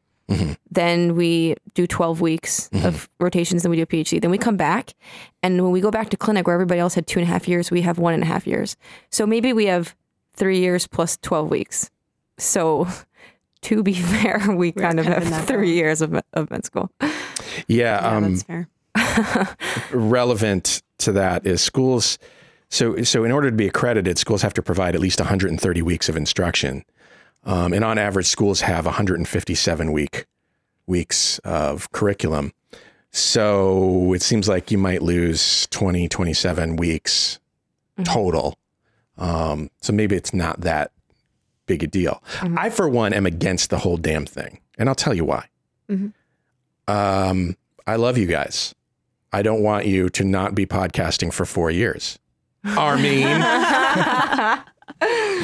[SPEAKER 1] Then we do 12 weeks of rotations. Then we do a PhD. Then we come back. And when we go back to clinic where everybody else had two and a half years, we have one and a half years. So maybe we have three years plus 12 weeks. So to be fair, we kind of
[SPEAKER 6] kind of in
[SPEAKER 1] have
[SPEAKER 6] that
[SPEAKER 1] three years of, med- of med school.
[SPEAKER 5] Yeah,
[SPEAKER 6] Yeah,
[SPEAKER 5] um,
[SPEAKER 6] that's fair.
[SPEAKER 5] relevant to that is schools. So, so in order to be accredited, schools have to provide at least 130 weeks of instruction, um, and on average, schools have 157 week weeks of curriculum. So it seems like you might lose 20, 27 weeks total. Um, so maybe it's not that big a deal. I, for one, am against the whole damn thing, and I'll tell you why. Um, I love you guys. I don't want you to not be podcasting for four years. Armin,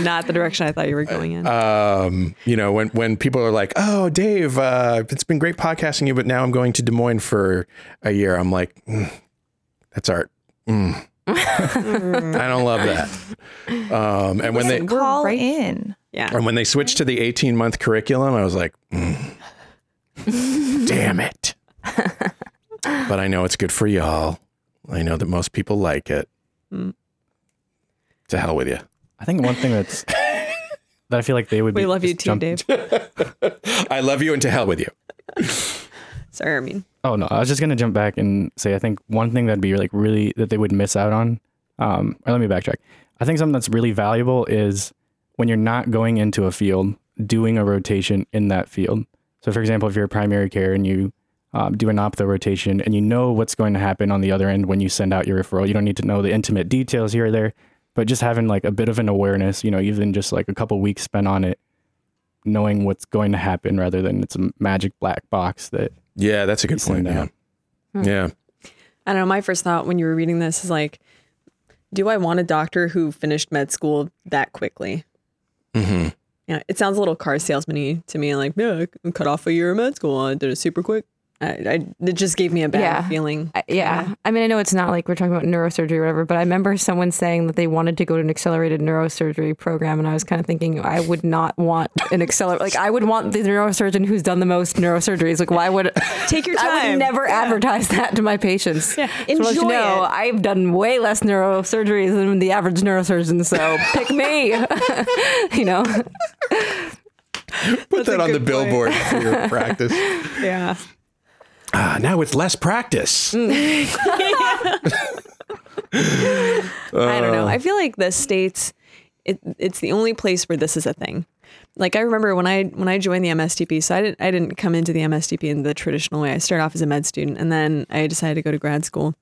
[SPEAKER 6] Not the direction I thought you were going in.
[SPEAKER 5] um, you know, when when people are like, "Oh, Dave, uh, it's been great podcasting you, but now I'm going to Des Moines for a year," I'm like, mm, "That's art." Mm. I don't love that. Um, and when they
[SPEAKER 7] Call
[SPEAKER 6] right-
[SPEAKER 7] in.
[SPEAKER 6] yeah.
[SPEAKER 5] and when they switched to the 18 month curriculum, I was like, mm. "Damn it!" but I know it's good for y'all. I know that most people like it. To hell with you.
[SPEAKER 3] I think one thing that's that I feel like they would.
[SPEAKER 6] We
[SPEAKER 3] be,
[SPEAKER 6] love you
[SPEAKER 3] just
[SPEAKER 6] too,
[SPEAKER 3] jump-
[SPEAKER 6] Dave.
[SPEAKER 5] I love you and to hell with you.
[SPEAKER 6] Sorry, I mean.
[SPEAKER 3] Oh no, I was just gonna jump back and say I think one thing that'd be like really that they would miss out on. Um, or let me backtrack. I think something that's really valuable is when you're not going into a field, doing a rotation in that field. So, for example, if you're a primary care and you um, do an opto rotation and you know what's going to happen on the other end when you send out your referral, you don't need to know the intimate details here or there, but just having like a bit of an awareness, you know, even just like a couple weeks spent on it knowing what's going to happen rather than it's a magic black box that
[SPEAKER 5] Yeah, that's a good point. Yeah.
[SPEAKER 3] out.
[SPEAKER 5] Yeah.
[SPEAKER 6] I don't know. My first thought when you were reading this is like, do I want a doctor who finished med school that quickly?
[SPEAKER 5] Mm-hmm.
[SPEAKER 6] Yeah, it sounds a little car salesman to me. Like, yeah, I cut off a year of med school. I did it super quick. I, I it just gave me a bad
[SPEAKER 1] Yeah.
[SPEAKER 6] feeling.
[SPEAKER 1] I- yeah. I mean, I know it's not like we're talking about neurosurgery or whatever, but I remember someone saying that they wanted to go to an accelerated neurosurgery program. And I was kind of thinking, I would not want an accelerate. Like, I would want the neurosurgeon who's done the most neurosurgeries. Like, why would
[SPEAKER 6] Take your time?
[SPEAKER 1] I would
[SPEAKER 6] time.
[SPEAKER 1] never advertise that to my patients. Yeah. So let you
[SPEAKER 6] enjoy
[SPEAKER 1] know,
[SPEAKER 6] it.
[SPEAKER 1] I've done way less neurosurgeries than the average neurosurgeon. So pick me. you know?
[SPEAKER 5] Put that on the billboard for your practice.
[SPEAKER 6] Yeah.
[SPEAKER 5] Ah, now with less practice.
[SPEAKER 6] I don't know. I feel like the states, it, it's the only place where this is a thing. Like I remember when I when I joined the MSTP, so I didn't I didn't come into the MSTP in the traditional way. I started off as a med student, and then I decided to go to grad school.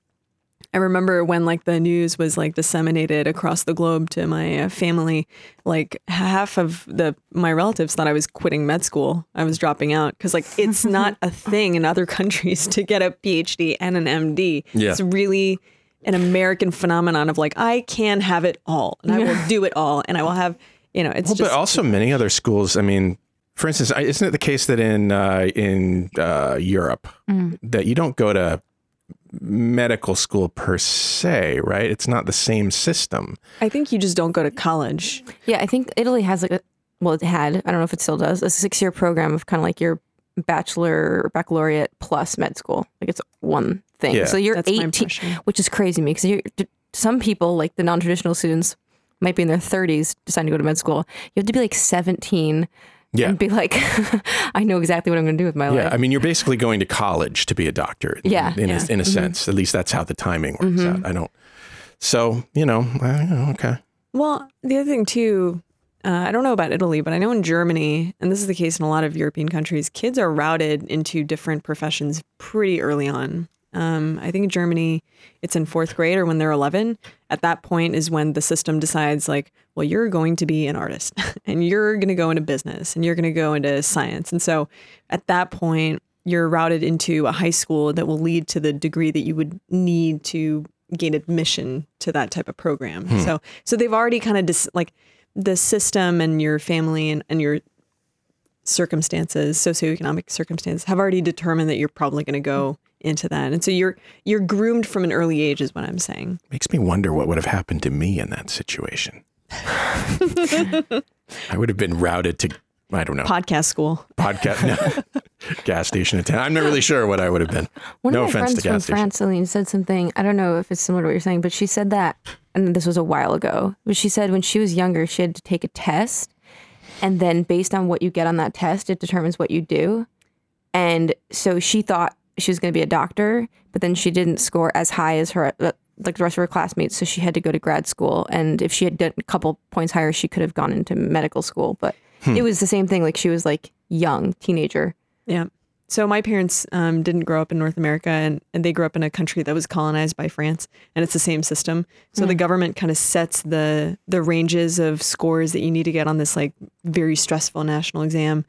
[SPEAKER 6] I remember when like the news was like disseminated across the globe to my uh, family, like half of the my relatives thought I was quitting med school. I was dropping out because like it's not a thing in other countries to get a PhD and an MD.
[SPEAKER 5] Yeah.
[SPEAKER 6] It's really an American phenomenon of like I can have it all and I will do it all and I will have you know it's
[SPEAKER 5] Well,
[SPEAKER 6] just
[SPEAKER 5] but also many other schools. I mean, for instance, isn't it the case that in uh, in uh, Europe
[SPEAKER 1] Mm.
[SPEAKER 5] that you don't go to medical school per se, right? It's not the same system.
[SPEAKER 6] I think you just don't go to college.
[SPEAKER 1] Yeah, I think Italy has like a well, it had I don't know if it still does a six year program of kind of like your bachelor or baccalaureate plus med school. Like it's one thing.
[SPEAKER 5] Yeah.
[SPEAKER 1] So you're
[SPEAKER 6] That's
[SPEAKER 1] 18, which is crazy to me because some people like the non traditional students might be in their 30s deciding to go to med school. You have to be like 17
[SPEAKER 5] Yeah.
[SPEAKER 1] and be like, I know exactly what I'm going to do with my
[SPEAKER 5] Yeah,
[SPEAKER 1] life.
[SPEAKER 5] Yeah, I mean, you're basically going to college to be a doctor.
[SPEAKER 1] Yeah.
[SPEAKER 5] in
[SPEAKER 1] Yeah.
[SPEAKER 5] a, in a
[SPEAKER 1] Mhm.
[SPEAKER 5] sense. At least that's how the timing works
[SPEAKER 1] Mhm.
[SPEAKER 5] out. I don't. So you know, I, you know, okay.
[SPEAKER 6] Well, the other thing too, uh, I don't know about Italy, but I know in Germany, and this is the case in a lot of European countries, kids are routed into different professions pretty early on. Um, I think in Germany, it's in fourth grade or when they're 11. At that point is when the system decides, like, well, you're going to be an artist and you're going to go into business and you're going to go into science. And so at that point, you're routed into a high school that will lead to the degree that you would need to gain admission to that type of program.
[SPEAKER 10] Hmm.
[SPEAKER 6] So, so they've already kind of dis- like the system and your family and, and your circumstances, socioeconomic circumstances, have already determined that you're probably going to go into that. And so you're you're groomed from an early age, is what I'm saying.
[SPEAKER 5] Makes me wonder what would have happened to me in that situation. I would have been routed to, I don't know,
[SPEAKER 6] Podcast school.
[SPEAKER 5] podcast, no, gas station attendant. I'm not really sure what I would have been.
[SPEAKER 1] One
[SPEAKER 5] no
[SPEAKER 1] of my
[SPEAKER 5] offense
[SPEAKER 1] friends
[SPEAKER 5] to
[SPEAKER 1] from
[SPEAKER 5] gas station.
[SPEAKER 1] France, Celine, said something. I don't know if it's similar to what you're saying, but she said that, and this was a while ago. But she said when she was younger, she had to take a test, and then based on what you get on that test, it determines what you do. And so she thought she was going to be a doctor, but then she didn't score as high as her uh, like the rest of her classmates, so she had to go to grad school. And if she had done a couple points higher, she could have gone into medical school. But
[SPEAKER 6] Hmm.
[SPEAKER 1] it was the same thing. Like she was like young teenager.
[SPEAKER 6] Yeah. So my parents um, didn't grow up in North America, and, and they grew up in a country that was colonized by France, and it's the same system. So the government kind of sets the the ranges of scores that you need to get on this like very stressful national exam.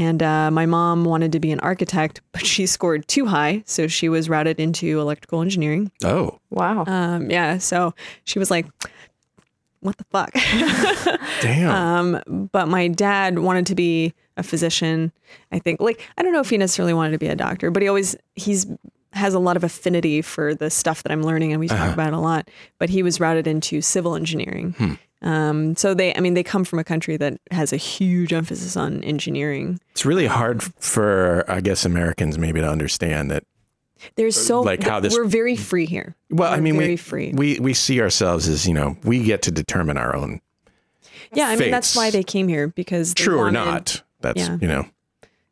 [SPEAKER 6] And uh, my mom wanted to be an architect, but she scored too high, so she was routed into electrical engineering.
[SPEAKER 5] Oh,
[SPEAKER 1] wow.
[SPEAKER 6] Um, yeah. So she was like, "What the fuck?"
[SPEAKER 5] Damn.
[SPEAKER 6] Um, but my dad wanted to be a physician. I think, like, I don't know if he necessarily wanted to be a doctor, but he always he's has a lot of affinity for the stuff that I'm learning, and we talk
[SPEAKER 5] Uh-huh.
[SPEAKER 6] about it a lot. But he was routed into civil engineering.
[SPEAKER 5] Hmm.
[SPEAKER 6] Um, so they, I mean, they come from a country that has a huge emphasis on engineering.
[SPEAKER 5] It's really hard for, I guess, Americans maybe to understand that.
[SPEAKER 6] There's so
[SPEAKER 5] Like how this-
[SPEAKER 6] we're very free here.
[SPEAKER 5] Well, I
[SPEAKER 6] We're
[SPEAKER 5] mean,
[SPEAKER 6] very
[SPEAKER 5] we,
[SPEAKER 6] free.
[SPEAKER 5] we we see ourselves as you know we get to determine our own
[SPEAKER 6] yeah, I mean, that's why they came here because they
[SPEAKER 5] true or not. That's
[SPEAKER 6] yeah.
[SPEAKER 5] you know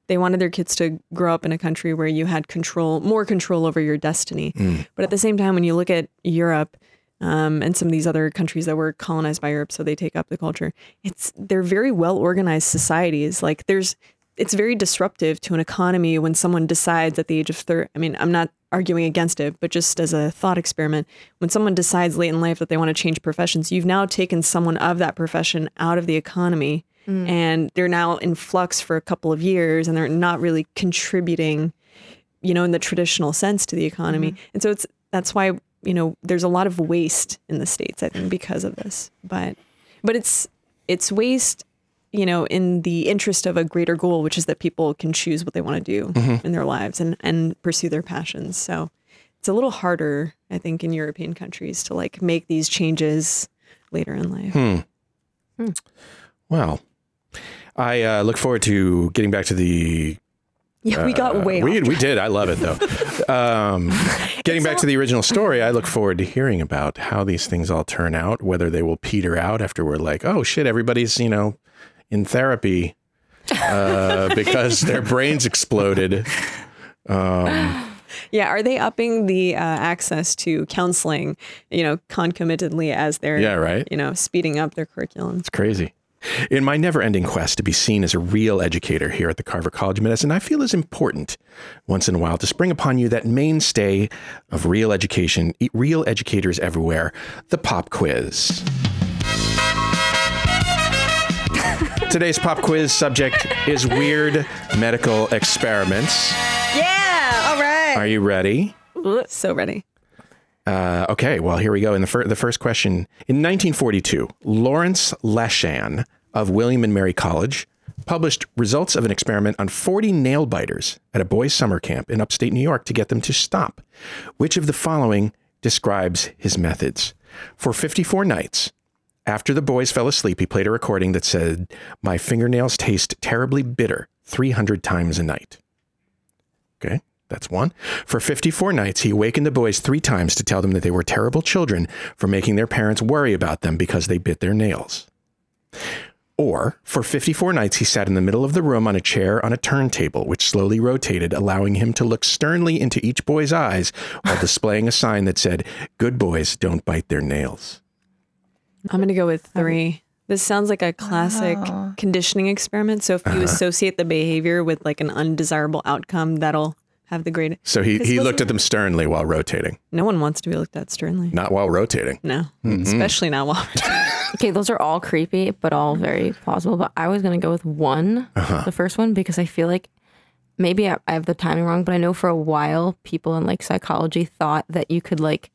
[SPEAKER 6] they wanted their kids to grow up in a country where you had control, more control over your destiny.
[SPEAKER 5] Mm.
[SPEAKER 6] But at the same time, when you look at Europe um, and some of these other countries that were colonized by Europe, so they take up the culture, it's they're very well organized societies. Like there's, it's very disruptive to an economy when someone decides at the age of thirty. I mean, I'm not arguing against it, but just as a thought experiment, when someone decides late in life that they want to change professions, you've now taken someone of that profession out of the economy and they're now in flux for a couple of years and they're not really contributing, you know, in the traditional sense to the economy. And so it's that's why, you know, there's a lot of waste in the states, I think, because of this. But but it's it's waste you know, in the interest of a greater goal, which is that people can choose what they want to do in their lives and, and pursue their passions. So it's a little harder, I think, in European countries to like make these changes later in life. Hmm.
[SPEAKER 5] Well, I uh, look forward to getting back to the.
[SPEAKER 6] Yeah, we got
[SPEAKER 5] uh,
[SPEAKER 6] way
[SPEAKER 5] we, we did. I love it though. um, getting back to the original story, I look forward to hearing about how these things all turn out, whether they will peter out after we're like, oh shit, everybody's you know in therapy uh, because their brains exploded. Um,
[SPEAKER 6] Yeah, are they upping the uh, access to counseling, you know, concomitantly as they're,
[SPEAKER 5] Yeah, right.
[SPEAKER 6] you know, speeding up their curriculum?
[SPEAKER 5] It's crazy. In my never ending quest to be seen as a real educator here at the Carver College of Medicine, I feel it's important once in a while to spring upon you that mainstay of real education, real educators everywhere, the pop quiz. Today's pop quiz subject is weird medical experiments.
[SPEAKER 6] Yeah, all right.
[SPEAKER 5] Are you ready?
[SPEAKER 6] So ready.
[SPEAKER 5] Uh, okay, well, here we go. In the, fir- the first question In 1942, Lawrence LeShan of William and Mary College published results of an experiment on 40 nail biters at a boys' summer camp in upstate New York to get them to stop. Which of the following describes his methods? For 54 nights, after the boys fell asleep, he played a recording that said, My fingernails taste terribly bitter 300 times a night. Okay, that's one. For 54 nights, he awakened the boys three times to tell them that they were terrible children for making their parents worry about them because they bit their nails. Or, for 54 nights, he sat in the middle of the room on a chair on a turntable, which slowly rotated, allowing him to look sternly into each boy's eyes while displaying a sign that said, Good boys don't bite their nails.
[SPEAKER 6] I'm going to go with three. This sounds like a classic conditioning experiment. So if you uh-huh. associate the behavior with like an undesirable outcome, that'll have the great.
[SPEAKER 5] So he,
[SPEAKER 6] 'Cause
[SPEAKER 5] he looked at them sternly while rotating,
[SPEAKER 6] No one wants to be looked at sternly.
[SPEAKER 5] not while rotating.
[SPEAKER 6] No, mm-hmm. especially not while.
[SPEAKER 1] Okay, those are all creepy, but all very plausible. But I was gonna go with one, uh-huh. the first one, because I feel like maybe I, I have the timing wrong, but I know for a while people in like psychology thought that you could like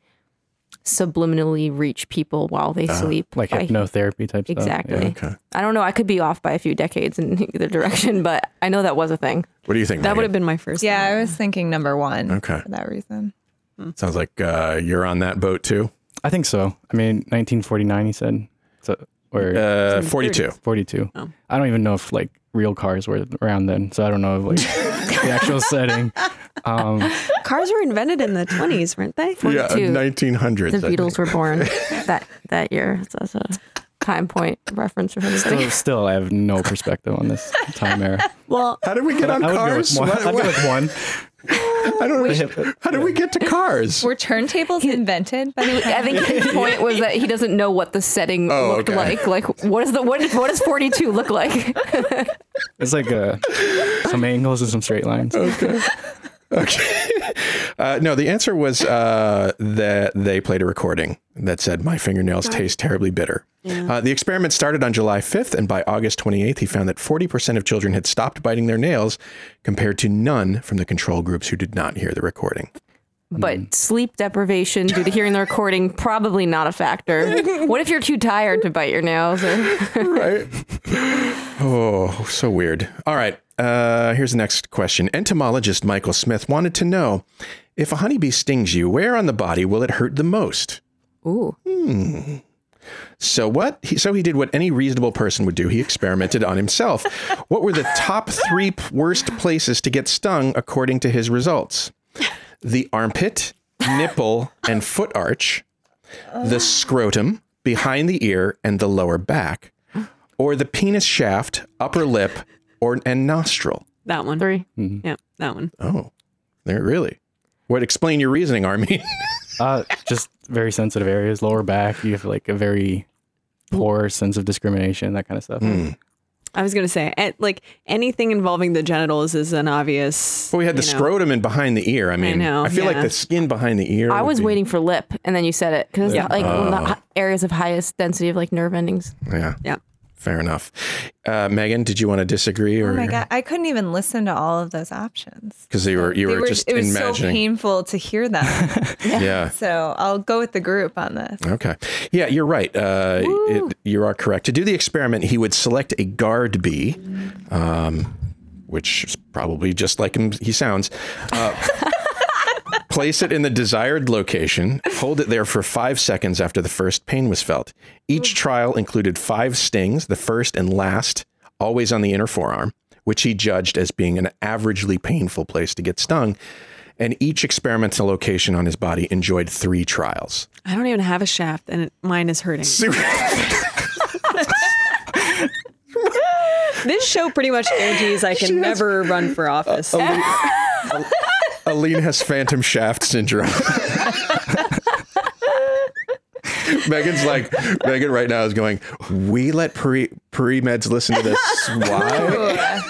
[SPEAKER 1] subliminally reach people while they sleep.
[SPEAKER 3] like
[SPEAKER 1] by-
[SPEAKER 3] hypnotherapy type stuff.
[SPEAKER 1] Exactly.
[SPEAKER 3] Yeah.
[SPEAKER 5] Okay.
[SPEAKER 1] I don't know. I could be off by a few decades in either direction, but I know that was a thing.
[SPEAKER 5] What do you think?
[SPEAKER 6] That would have been my first.
[SPEAKER 7] Yeah,
[SPEAKER 6] thought.
[SPEAKER 7] I was thinking number one
[SPEAKER 5] Okay.
[SPEAKER 7] for that reason.
[SPEAKER 5] Sounds like uh, you're on that boat too.
[SPEAKER 3] I think so. I mean, 1949, he said. So, or
[SPEAKER 5] Uh, 42.
[SPEAKER 3] 42.
[SPEAKER 6] Oh.
[SPEAKER 3] I don't even know if like real cars were around then, so I don't know if, like the actual setting. Um,
[SPEAKER 6] Cars were invented in the 20s, weren't they?
[SPEAKER 5] Yeah,
[SPEAKER 1] 42.
[SPEAKER 5] 1900s.
[SPEAKER 1] The
[SPEAKER 5] I think.
[SPEAKER 1] Beatles were born that that year. So that's a time point reference for
[SPEAKER 3] still,
[SPEAKER 1] everybody.
[SPEAKER 3] still, I have no perspective on this time era.
[SPEAKER 6] Well,
[SPEAKER 5] How did we get on
[SPEAKER 3] I would
[SPEAKER 5] cars?
[SPEAKER 3] one. I'd go with one.
[SPEAKER 5] I don't know. How did we get to cars?
[SPEAKER 7] Were turntables invented by the
[SPEAKER 1] I think his point was that he doesn't know what the setting
[SPEAKER 5] Oh,
[SPEAKER 1] looked
[SPEAKER 5] okay.
[SPEAKER 1] like. Like, what is the what, is, what does forty two look like?
[SPEAKER 3] It's like uh, some angles and some straight lines.
[SPEAKER 5] Okay. Uh, no, the answer was uh, that they played a recording that said, My fingernails taste terribly bitter. Uh, the experiment started on July 5th, and by August 28th, he found that 40% of children had stopped biting their nails compared to none from the control groups who did not hear the recording.
[SPEAKER 1] But sleep deprivation due to hearing the recording probably not a factor. What if you're too tired to bite your nails? Or
[SPEAKER 5] right? Oh, so weird. All right. Uh, here's the next question. Entomologist Michael Smith wanted to know if a honeybee stings you, where on the body will it hurt the most?
[SPEAKER 1] ooh, Hmm.
[SPEAKER 5] So what? He, so he did what any reasonable person would do. He experimented on himself. What were the top three worst places to get stung according to his results? The armpit, nipple, and foot arch, the scrotum, behind the ear, and the lower back, or the penis shaft, upper lip, or and nostril.
[SPEAKER 6] that one.
[SPEAKER 1] three.
[SPEAKER 6] Yeah, that one.
[SPEAKER 5] Oh, there really. What? Explain your reasoning, Army.
[SPEAKER 3] Uh, just very sensitive areas, lower back. You have like a very poor sense of discrimination, that kind of stuff.
[SPEAKER 6] I was going to say, eh, like anything involving the genitals is an obvious.
[SPEAKER 5] well, we had the
[SPEAKER 6] know,
[SPEAKER 5] scrotum and behind the ear. I mean,
[SPEAKER 6] know,
[SPEAKER 5] feel like the skin behind the ear.
[SPEAKER 1] I was
[SPEAKER 5] be-
[SPEAKER 1] waiting for lip, and then you said it because
[SPEAKER 6] Yeah.
[SPEAKER 1] like the areas of highest density of like nerve endings.
[SPEAKER 5] Yeah.
[SPEAKER 6] Yeah.
[SPEAKER 5] Fair enough. Uh, Megan, did you want to disagree or
[SPEAKER 7] Oh my god, I couldn't even listen to all of those options.
[SPEAKER 5] because you were you
[SPEAKER 7] They
[SPEAKER 5] were, just
[SPEAKER 7] it was
[SPEAKER 5] imagining?
[SPEAKER 7] so painful to hear them.
[SPEAKER 5] yeah.
[SPEAKER 7] so I'll go with the group on this.
[SPEAKER 5] Okay. Yeah, you're right. Uh, it, you are correct. To do the experiment, he would select a guard bee, um, which is probably just like him, he sounds. Uh, place it in the desired location, hold it there for five seconds after the first pain was felt. Each mm. trial included five stings, the first and last, always on the inner forearm, which he judged as being an averagely painful place to get stung. And each experimental location on his body enjoyed three trials.
[SPEAKER 6] I don't even have a shaft, and mine is hurting. this show pretty much guarantees I can never run for office.
[SPEAKER 5] Aline has phantom shaft syndrome. Megan's like Megan right now is going. We let pre pre meds listen to this. Why?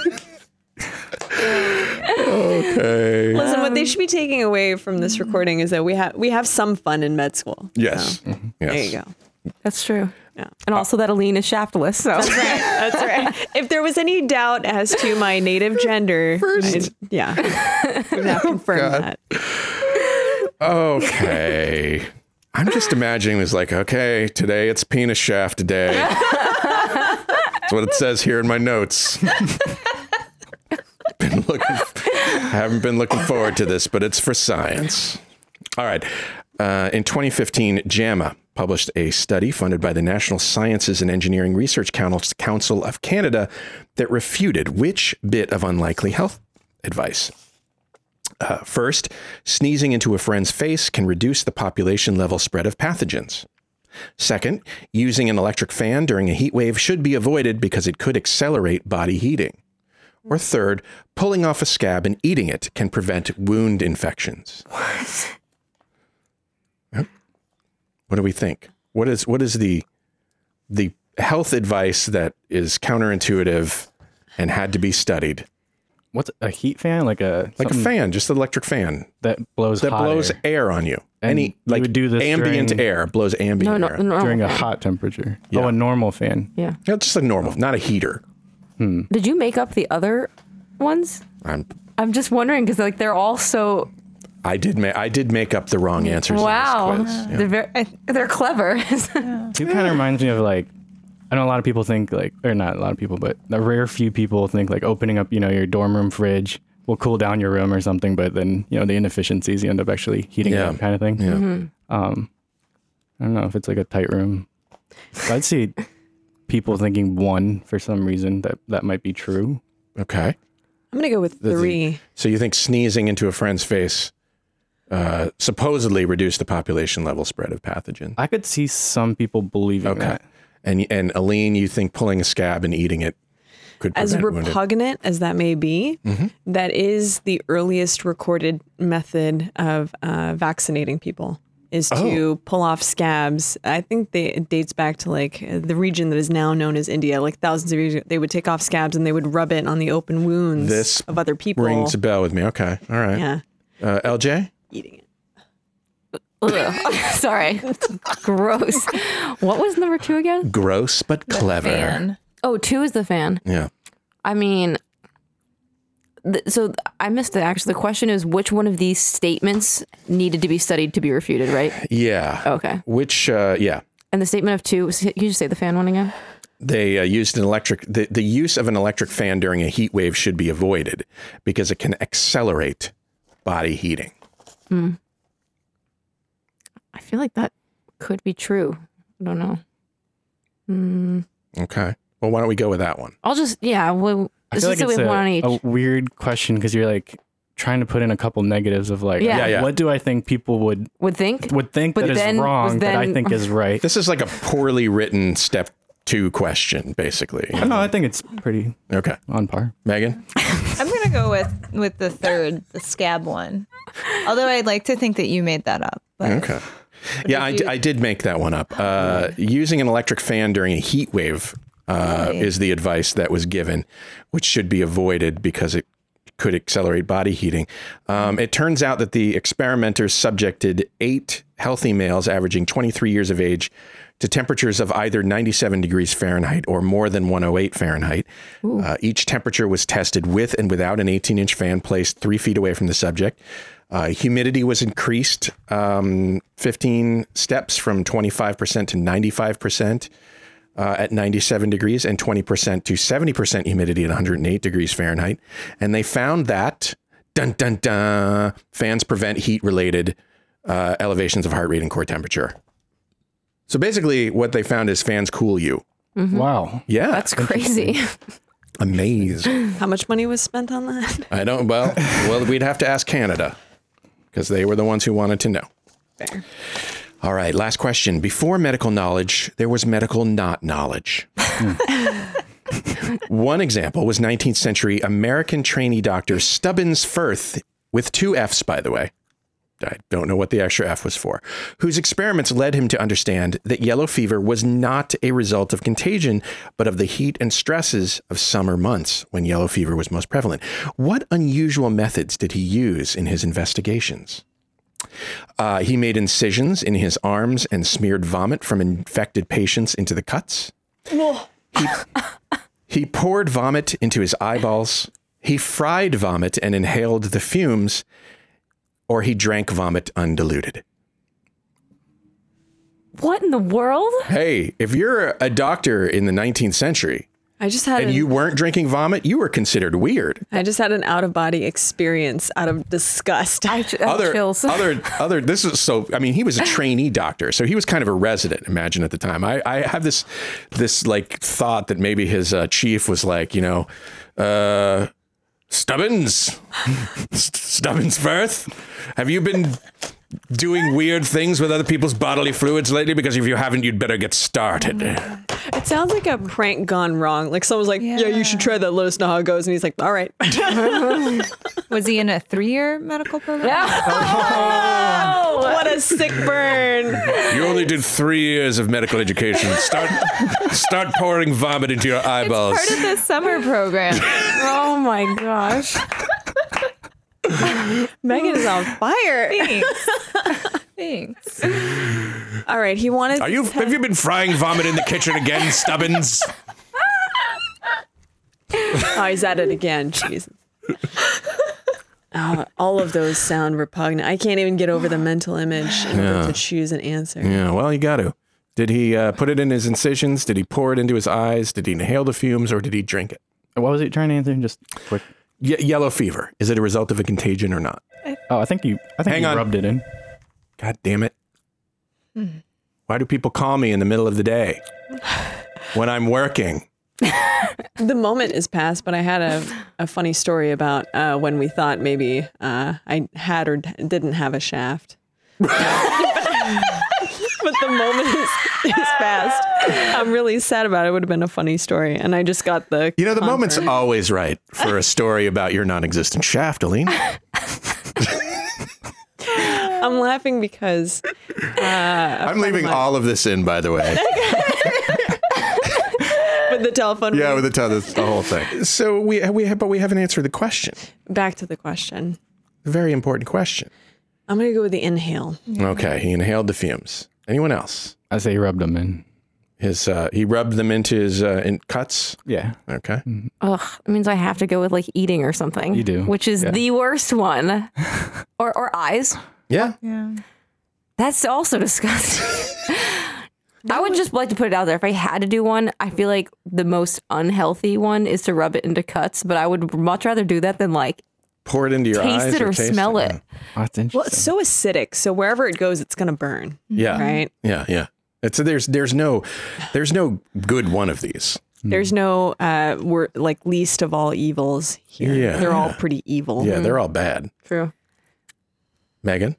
[SPEAKER 5] okay.
[SPEAKER 6] Listen, what they should be taking away from this recording is that we have we have some fun in med school.
[SPEAKER 5] Yes.
[SPEAKER 6] So, mm-hmm.
[SPEAKER 5] Yes.
[SPEAKER 6] There you go.
[SPEAKER 1] That's true.
[SPEAKER 6] Yeah.
[SPEAKER 1] And also that Aline is shaftless. So
[SPEAKER 6] That's right. That's right. If there was any doubt as to my native gender, I'd- yeah, we've now confirmed
[SPEAKER 5] God.
[SPEAKER 6] that.
[SPEAKER 5] Okay. I'm just imagining it's like, okay, today it's penis shaft day. That's what it says here in my notes. been looking, haven't been looking forward to this, but it's for science. All right. Uh, in 2015, JAMA published a study funded by the National Sciences and Engineering Research Council of Canada that refuted which bit of unlikely health advice. Uh, first, sneezing into a friend's face can reduce the population level spread of pathogens. Second, using an electric fan during a heat wave should be avoided because it could accelerate body heating. Or third, pulling off a scab and eating it can prevent wound infections. What? What do we think? What is what is the the health advice that is counterintuitive and had to be studied?
[SPEAKER 3] What's a heat fan? Like a
[SPEAKER 5] Like a fan, just an electric fan
[SPEAKER 3] that blows
[SPEAKER 5] that blows
[SPEAKER 3] air
[SPEAKER 5] air on you.
[SPEAKER 3] And
[SPEAKER 5] Any
[SPEAKER 3] you
[SPEAKER 5] like
[SPEAKER 3] would do this
[SPEAKER 5] ambient
[SPEAKER 3] during-
[SPEAKER 5] air blows ambient
[SPEAKER 1] no, no,
[SPEAKER 5] air.
[SPEAKER 3] during a hot temperature.
[SPEAKER 5] Yeah.
[SPEAKER 3] Oh, a normal fan.
[SPEAKER 1] Yeah.
[SPEAKER 5] Yeah, just a normal, not a heater. Hmm.
[SPEAKER 1] Did you make up the other ones?
[SPEAKER 5] I'm,
[SPEAKER 1] I'm just wondering because like they're all so
[SPEAKER 5] I did make I did make up the wrong answers. in this
[SPEAKER 1] wow.
[SPEAKER 5] quiz. Yeah.
[SPEAKER 1] They're very, they're clever.
[SPEAKER 3] It kind of reminds me of like, I know a lot of people think like, or not a lot of people, but a rare few people think like opening up, you know, your dorm room fridge will cool down your room or something, but then you know the inefficiencies you end up actually heating
[SPEAKER 5] Yeah.
[SPEAKER 3] up, kind of thing.
[SPEAKER 5] Yeah.
[SPEAKER 3] Um, I don't know if it's like a tight room. So I'd see people thinking one for some reason that that might be true.
[SPEAKER 5] Okay.
[SPEAKER 6] I'm gonna go with
[SPEAKER 5] The- the-
[SPEAKER 6] three.
[SPEAKER 5] So you think sneezing into a friend's face uh, supposedly reduce the population level spread of pathogen?
[SPEAKER 3] I could see some people believing
[SPEAKER 5] Okay.
[SPEAKER 3] that.
[SPEAKER 5] And and Aline, you think pulling a scab and eating it could
[SPEAKER 6] As
[SPEAKER 5] prevent wounded-
[SPEAKER 6] repugnant as that may be,
[SPEAKER 5] Mm-hmm.
[SPEAKER 6] that is the earliest recorded method of uh, vaccinating people. Is to
[SPEAKER 5] Oh.
[SPEAKER 6] pull off scabs. I think they, it dates back to like uh, the region that is now known as India. Like thousands of years ago, they would take off scabs and they would rub it on the open wounds
[SPEAKER 5] This
[SPEAKER 6] of other people.
[SPEAKER 5] rings a bell with me. Okay. All right.
[SPEAKER 6] yeah,
[SPEAKER 5] Uh, LJ?
[SPEAKER 6] Eating it.
[SPEAKER 1] Sorry. Gross. What was number two again?
[SPEAKER 5] Gross but clever.
[SPEAKER 7] Fan.
[SPEAKER 1] Oh, two is the fan.
[SPEAKER 5] Yeah.
[SPEAKER 1] I mean, th- so I missed it. Actually, the question is which one of these statements needed to be studied to be refuted, right?
[SPEAKER 5] Yeah.
[SPEAKER 1] Okay.
[SPEAKER 5] Which, uh, yeah.
[SPEAKER 1] And the statement of two, can you just say the fan one again?
[SPEAKER 5] They uh, used an electric, the, the use of an electric fan during a heat wave should be avoided because it can accelerate body heating.
[SPEAKER 1] I feel like that could be true. I don't know. Mm,
[SPEAKER 5] Okay. Well, why don't we go with that one?
[SPEAKER 1] I'll just, yeah. Well,
[SPEAKER 3] I feel
[SPEAKER 1] just
[SPEAKER 3] like
[SPEAKER 1] that
[SPEAKER 3] it's
[SPEAKER 1] we have
[SPEAKER 3] a,
[SPEAKER 1] one on each.
[SPEAKER 3] a weird question because you're like trying to put in a couple negatives of like,
[SPEAKER 1] Yeah.
[SPEAKER 5] Yeah, yeah.
[SPEAKER 3] what do I think people would
[SPEAKER 1] Would think.
[SPEAKER 3] would think
[SPEAKER 1] But
[SPEAKER 3] that is
[SPEAKER 1] then- was
[SPEAKER 3] wrong that I
[SPEAKER 1] then-
[SPEAKER 3] think is right?
[SPEAKER 5] This is like a poorly written step two question, basically.
[SPEAKER 3] no, I think it's pretty
[SPEAKER 5] Okay.
[SPEAKER 3] on par.
[SPEAKER 5] Megan?
[SPEAKER 7] I'm gonna go with with the third, the scab one. Although I'd like to think that you made that up. But
[SPEAKER 5] Okay. Yeah, I,
[SPEAKER 7] did
[SPEAKER 5] d- I did make that one up. Uh, using an electric fan during a heat wave uh,
[SPEAKER 7] Right.
[SPEAKER 5] is the advice that was given, which should be avoided because it could accelerate body heating. Um, it turns out that the experimenters subjected eight healthy males averaging 23 years of age to temperatures of either 97 degrees Fahrenheit or more than 108 Fahrenheit. Uh, each temperature was tested with and without an 18 inch fan placed three feet away from the subject. Uh, humidity was increased um, 15 steps from 25% to 95% uh, at 97 degrees and 20% to 70% humidity at 108 degrees Fahrenheit. And they found that, dun dun dun, fans prevent heat related uh, elevations of heart rate and core temperature. So basically, what they found is fans cool you. Mm-hmm.
[SPEAKER 3] Wow.
[SPEAKER 5] Yeah.
[SPEAKER 1] That's crazy.
[SPEAKER 5] amazed.
[SPEAKER 6] How much money was spent on that?
[SPEAKER 5] I don't, well, well, we'd have to ask Canada because they were the ones who wanted to know.
[SPEAKER 6] Fair.
[SPEAKER 5] All right, last question. Before medical knowledge, there was medical not knowledge. Hmm. One example was 19th century American trainee doctor Stubbins Ffirth, with two F's, by the way. I don't know what the extra F was for, whose experiments led him to understand that yellow fever was not a result of contagion, but of the heat and stresses of summer months when yellow fever was most prevalent. What unusual methods did he use in his investigations? Uh, he made incisions in his arms and smeared vomit from infected patients into the cuts. He, he poured vomit into his eyeballs. He fried vomit and inhaled the fumes, or he drank vomit undiluted.
[SPEAKER 1] what in the world?
[SPEAKER 5] Hey, if you're a doctor in the 19th century
[SPEAKER 6] I just had
[SPEAKER 5] and
[SPEAKER 6] an,
[SPEAKER 5] you weren't drinking vomit, you were considered weird.
[SPEAKER 6] I just had an out of body experience out of disgust.
[SPEAKER 1] I, I
[SPEAKER 5] other,
[SPEAKER 1] chills.
[SPEAKER 5] other, other. This is so. I mean, he was a trainee doctor, so he was kind of a resident. Imagine at the time. I, I have this, this like thought that maybe his uh, chief was like, you know, uh, Stubbins, Stubbins Ffirth, have you been doing weird things with other people's bodily fluids lately? Because if you haven't, you'd better get started.
[SPEAKER 6] Oh it sounds like a prank gone wrong. Like someone's like, yeah. you should try that. Let us know how it goes. And he's like, all right.
[SPEAKER 7] Was he in a three-year medical program? Oh.
[SPEAKER 6] what a sick burn.
[SPEAKER 5] You only did three years of medical education. Start, start pouring vomit into your eyeballs.
[SPEAKER 7] Part of the summer program.
[SPEAKER 1] oh my gosh.
[SPEAKER 6] Megan is on fire.
[SPEAKER 7] Thanks. Thanks.
[SPEAKER 6] All right. He wanted
[SPEAKER 5] Are you? Have you been frying vomit in the kitchen again, Stubbins?
[SPEAKER 6] Oh, he's at it again. Jesus. Oh, all of those sound repugnant. I can't even get over the mental image and
[SPEAKER 5] Yeah.
[SPEAKER 6] to choose an answer.
[SPEAKER 5] Yeah. Well, you got to. Did he uh, put it in his incisions? Did he pour it into his eyes? Did he inhale the fumes, or did he drink it?
[SPEAKER 3] What was he trying to answer? Just quick.
[SPEAKER 5] Ye- yellow fever. Is it a result of a contagion or not?
[SPEAKER 3] Oh, I think you. I think
[SPEAKER 5] Hang
[SPEAKER 3] you
[SPEAKER 5] on.
[SPEAKER 3] rubbed it in.
[SPEAKER 5] God damn it. Why do people call me in the middle of the day when I'm working?
[SPEAKER 6] The moment is past, but I had a, a funny story about uh, when we thought maybe uh, I had or d- didn't have a shaft. but the moment is, is past. I'm really sad about it. It would have been a funny story. And I just got the.
[SPEAKER 5] You know, the moment's always right for a story about your non existent shaft, Aline.
[SPEAKER 6] I'm laughing because uh,
[SPEAKER 5] I'm leaving all of this in, by the way.
[SPEAKER 6] with the telephone.
[SPEAKER 5] Yeah,
[SPEAKER 6] ring.
[SPEAKER 5] with the, t- the, the whole thing. So we, we, but we haven't answered the question.
[SPEAKER 6] Back to the question.
[SPEAKER 5] Very important question.
[SPEAKER 6] I'm going to go with the inhale.
[SPEAKER 5] Okay, he inhaled the fumes. Anyone else?
[SPEAKER 3] I say he rubbed them in.
[SPEAKER 5] His uh, he rubbed them into his uh, in cuts.
[SPEAKER 3] Yeah.
[SPEAKER 5] Okay.
[SPEAKER 1] Ugh, it means I have to go with like eating or something.
[SPEAKER 3] You do,
[SPEAKER 1] Which is
[SPEAKER 3] yeah.
[SPEAKER 1] the worst one. or or eyes.
[SPEAKER 5] Yeah.
[SPEAKER 7] Yeah.
[SPEAKER 1] That's also disgusting. I would just like to put it out there. If I had to do one, I feel like the most unhealthy one is to rub it into cuts, but I would much rather do that than like
[SPEAKER 5] Pour it into your eyes.
[SPEAKER 1] taste it or
[SPEAKER 5] taste
[SPEAKER 1] smell it.
[SPEAKER 3] Oh, that's interesting.
[SPEAKER 6] Well, it's so acidic. So wherever it goes, it's going to burn.
[SPEAKER 5] Yeah.
[SPEAKER 6] Right?
[SPEAKER 5] Yeah. Yeah. It's there's there's no there's no good one of these.
[SPEAKER 6] There's no, uh, we're like least of all evils here.
[SPEAKER 5] Yeah.
[SPEAKER 6] They're all pretty evil.
[SPEAKER 5] Yeah, they're all bad.
[SPEAKER 1] True.
[SPEAKER 5] Megan,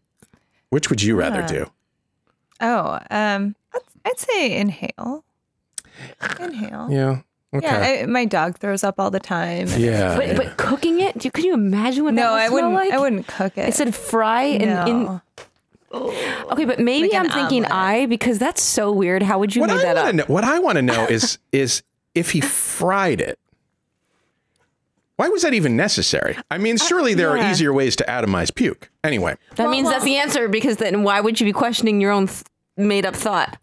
[SPEAKER 5] which would you rather
[SPEAKER 7] Uh,
[SPEAKER 5] do?
[SPEAKER 7] Oh, um, I'd, I'd say inhale. Inhale.
[SPEAKER 5] Yeah. Okay.
[SPEAKER 7] Yeah, I, my dog throws up all the time.
[SPEAKER 5] Yeah.
[SPEAKER 1] But
[SPEAKER 5] yeah.
[SPEAKER 1] but cooking it, do, could you imagine what that
[SPEAKER 7] No,
[SPEAKER 1] would
[SPEAKER 7] I
[SPEAKER 1] smell
[SPEAKER 7] wouldn't.
[SPEAKER 1] like?
[SPEAKER 7] I wouldn't cook it.
[SPEAKER 1] It said fry and in.
[SPEAKER 7] No. Oh.
[SPEAKER 1] Okay, but maybe
[SPEAKER 7] Like
[SPEAKER 1] I'm thinking
[SPEAKER 7] omelet.
[SPEAKER 1] I because that's so weird. How would you
[SPEAKER 5] what
[SPEAKER 1] make
[SPEAKER 5] I
[SPEAKER 1] that
[SPEAKER 5] want
[SPEAKER 1] up?
[SPEAKER 5] to know, what I want to know is is if he fried it. Why was that even necessary? I mean, uh, surely there
[SPEAKER 1] yeah.
[SPEAKER 5] are easier ways to atomize puke. Anyway,
[SPEAKER 1] That means that's the answer because then why would you be questioning your own th- made up thought?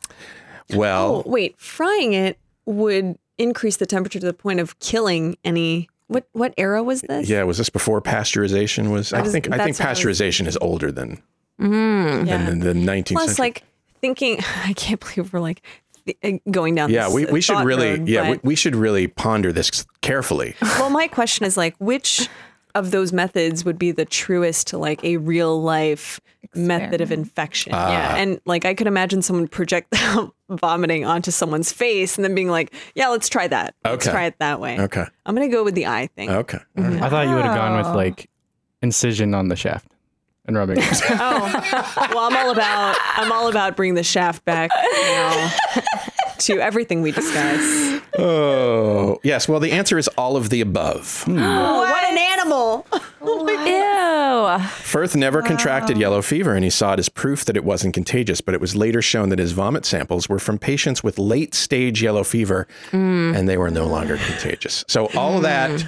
[SPEAKER 5] Well,
[SPEAKER 6] Oh, wait, frying it would increase the temperature to the point of killing any. What what era was this?
[SPEAKER 5] yeah, was this before pasteurization? Was I
[SPEAKER 6] was-
[SPEAKER 5] think I think
[SPEAKER 6] I was-
[SPEAKER 5] pasteurization is older than
[SPEAKER 1] Mm.
[SPEAKER 6] Yeah.
[SPEAKER 5] than the 19th
[SPEAKER 6] Plus,
[SPEAKER 5] century.
[SPEAKER 6] like thinking, I can't believe we're like th- going down.
[SPEAKER 5] yeah,
[SPEAKER 6] this
[SPEAKER 5] we, we should really
[SPEAKER 6] road,
[SPEAKER 5] yeah we, we should really ponder this carefully.
[SPEAKER 6] well, my question is like, which of those methods would be the truest to like a real life method of infection?
[SPEAKER 5] Ah.
[SPEAKER 6] yeah, and like I could imagine someone project vomiting onto someone's face and then being like, "Yeah, let's try that. Let's try it that way."
[SPEAKER 5] Okay.
[SPEAKER 6] I'm gonna go with the eye thing.
[SPEAKER 5] Okay. All right.
[SPEAKER 3] I thought you would have gone with like incision on the shaft and rubbing it.
[SPEAKER 6] Oh, well, I'm all about I'm all about bringing the shaft back now to everything we discuss.
[SPEAKER 5] Oh, yes. Well, the answer is all of the above.
[SPEAKER 6] Oh, what an animal!
[SPEAKER 1] Ew.
[SPEAKER 5] Ffirth never contracted yellow fever, and he saw it as proof that it wasn't contagious. But it was later shown that his vomit samples were from patients with late stage yellow fever, mm. and they were no longer contagious. So all of that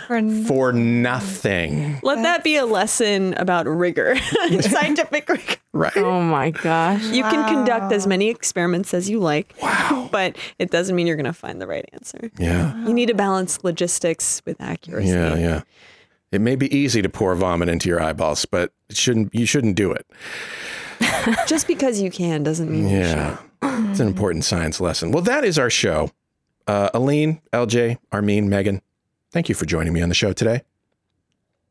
[SPEAKER 5] for nothing.
[SPEAKER 6] Let that be a lesson about rigor, scientific rigor.
[SPEAKER 5] Right.
[SPEAKER 1] Oh my gosh.
[SPEAKER 6] You can conduct as many experiments as you like, wow. but it doesn't mean you're going to find the right answer.
[SPEAKER 5] Yeah.
[SPEAKER 6] You need to balance logistics with accuracy.
[SPEAKER 5] Yeah. Yeah. It may be easy to pour vomit into your eyeballs, but it shouldn't. You shouldn't do it.
[SPEAKER 6] Just because you can doesn't mean you
[SPEAKER 5] Yeah. It's an important science lesson. Well, that is our show. Uh, Aline, LJ, Armin, Megan, thank you for joining me on the show today.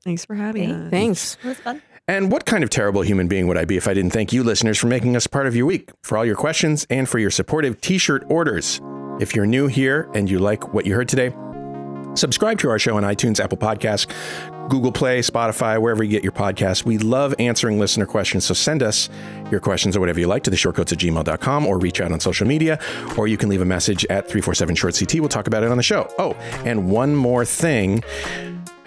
[SPEAKER 6] Thanks for having us.
[SPEAKER 1] Thanks.
[SPEAKER 7] It was fun.
[SPEAKER 5] And what kind of terrible human being would I be if I didn't thank you, listeners, for making us part of your week, for all your questions, and for your supportive t shirt orders? If you're new here and you like what you heard today, subscribe to our show on iTunes, Apple Podcasts, Google Play, Spotify, wherever you get your podcasts. We love answering listener questions, so send us your questions or whatever you like to the shortcoats at gmail.com or reach out on social media, or you can leave a message at 347 short CT. We'll talk about it on the show. Oh, and one more thing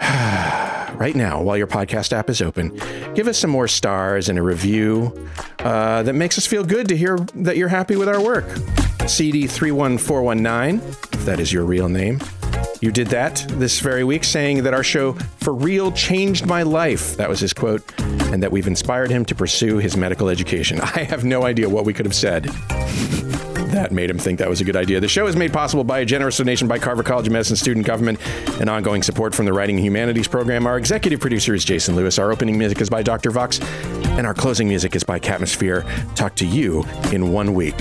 [SPEAKER 5] right now, while your podcast app is open, give us some more stars and a review uh, that makes us feel good to hear that you're happy with our work. CD31419, if that is your real name. You did that this very week, saying that our show for real changed my life. That was his quote, and that we've inspired him to pursue his medical education. I have no idea what we could have said that made him think that was a good idea. The show is made possible by a generous donation by Carver College of Medicine student government and ongoing support from the Writing Humanities program. Our executive producer is Jason Lewis. Our opening music is by Dr. Vox, and our closing music is by Catmosphere. Talk to you in one week.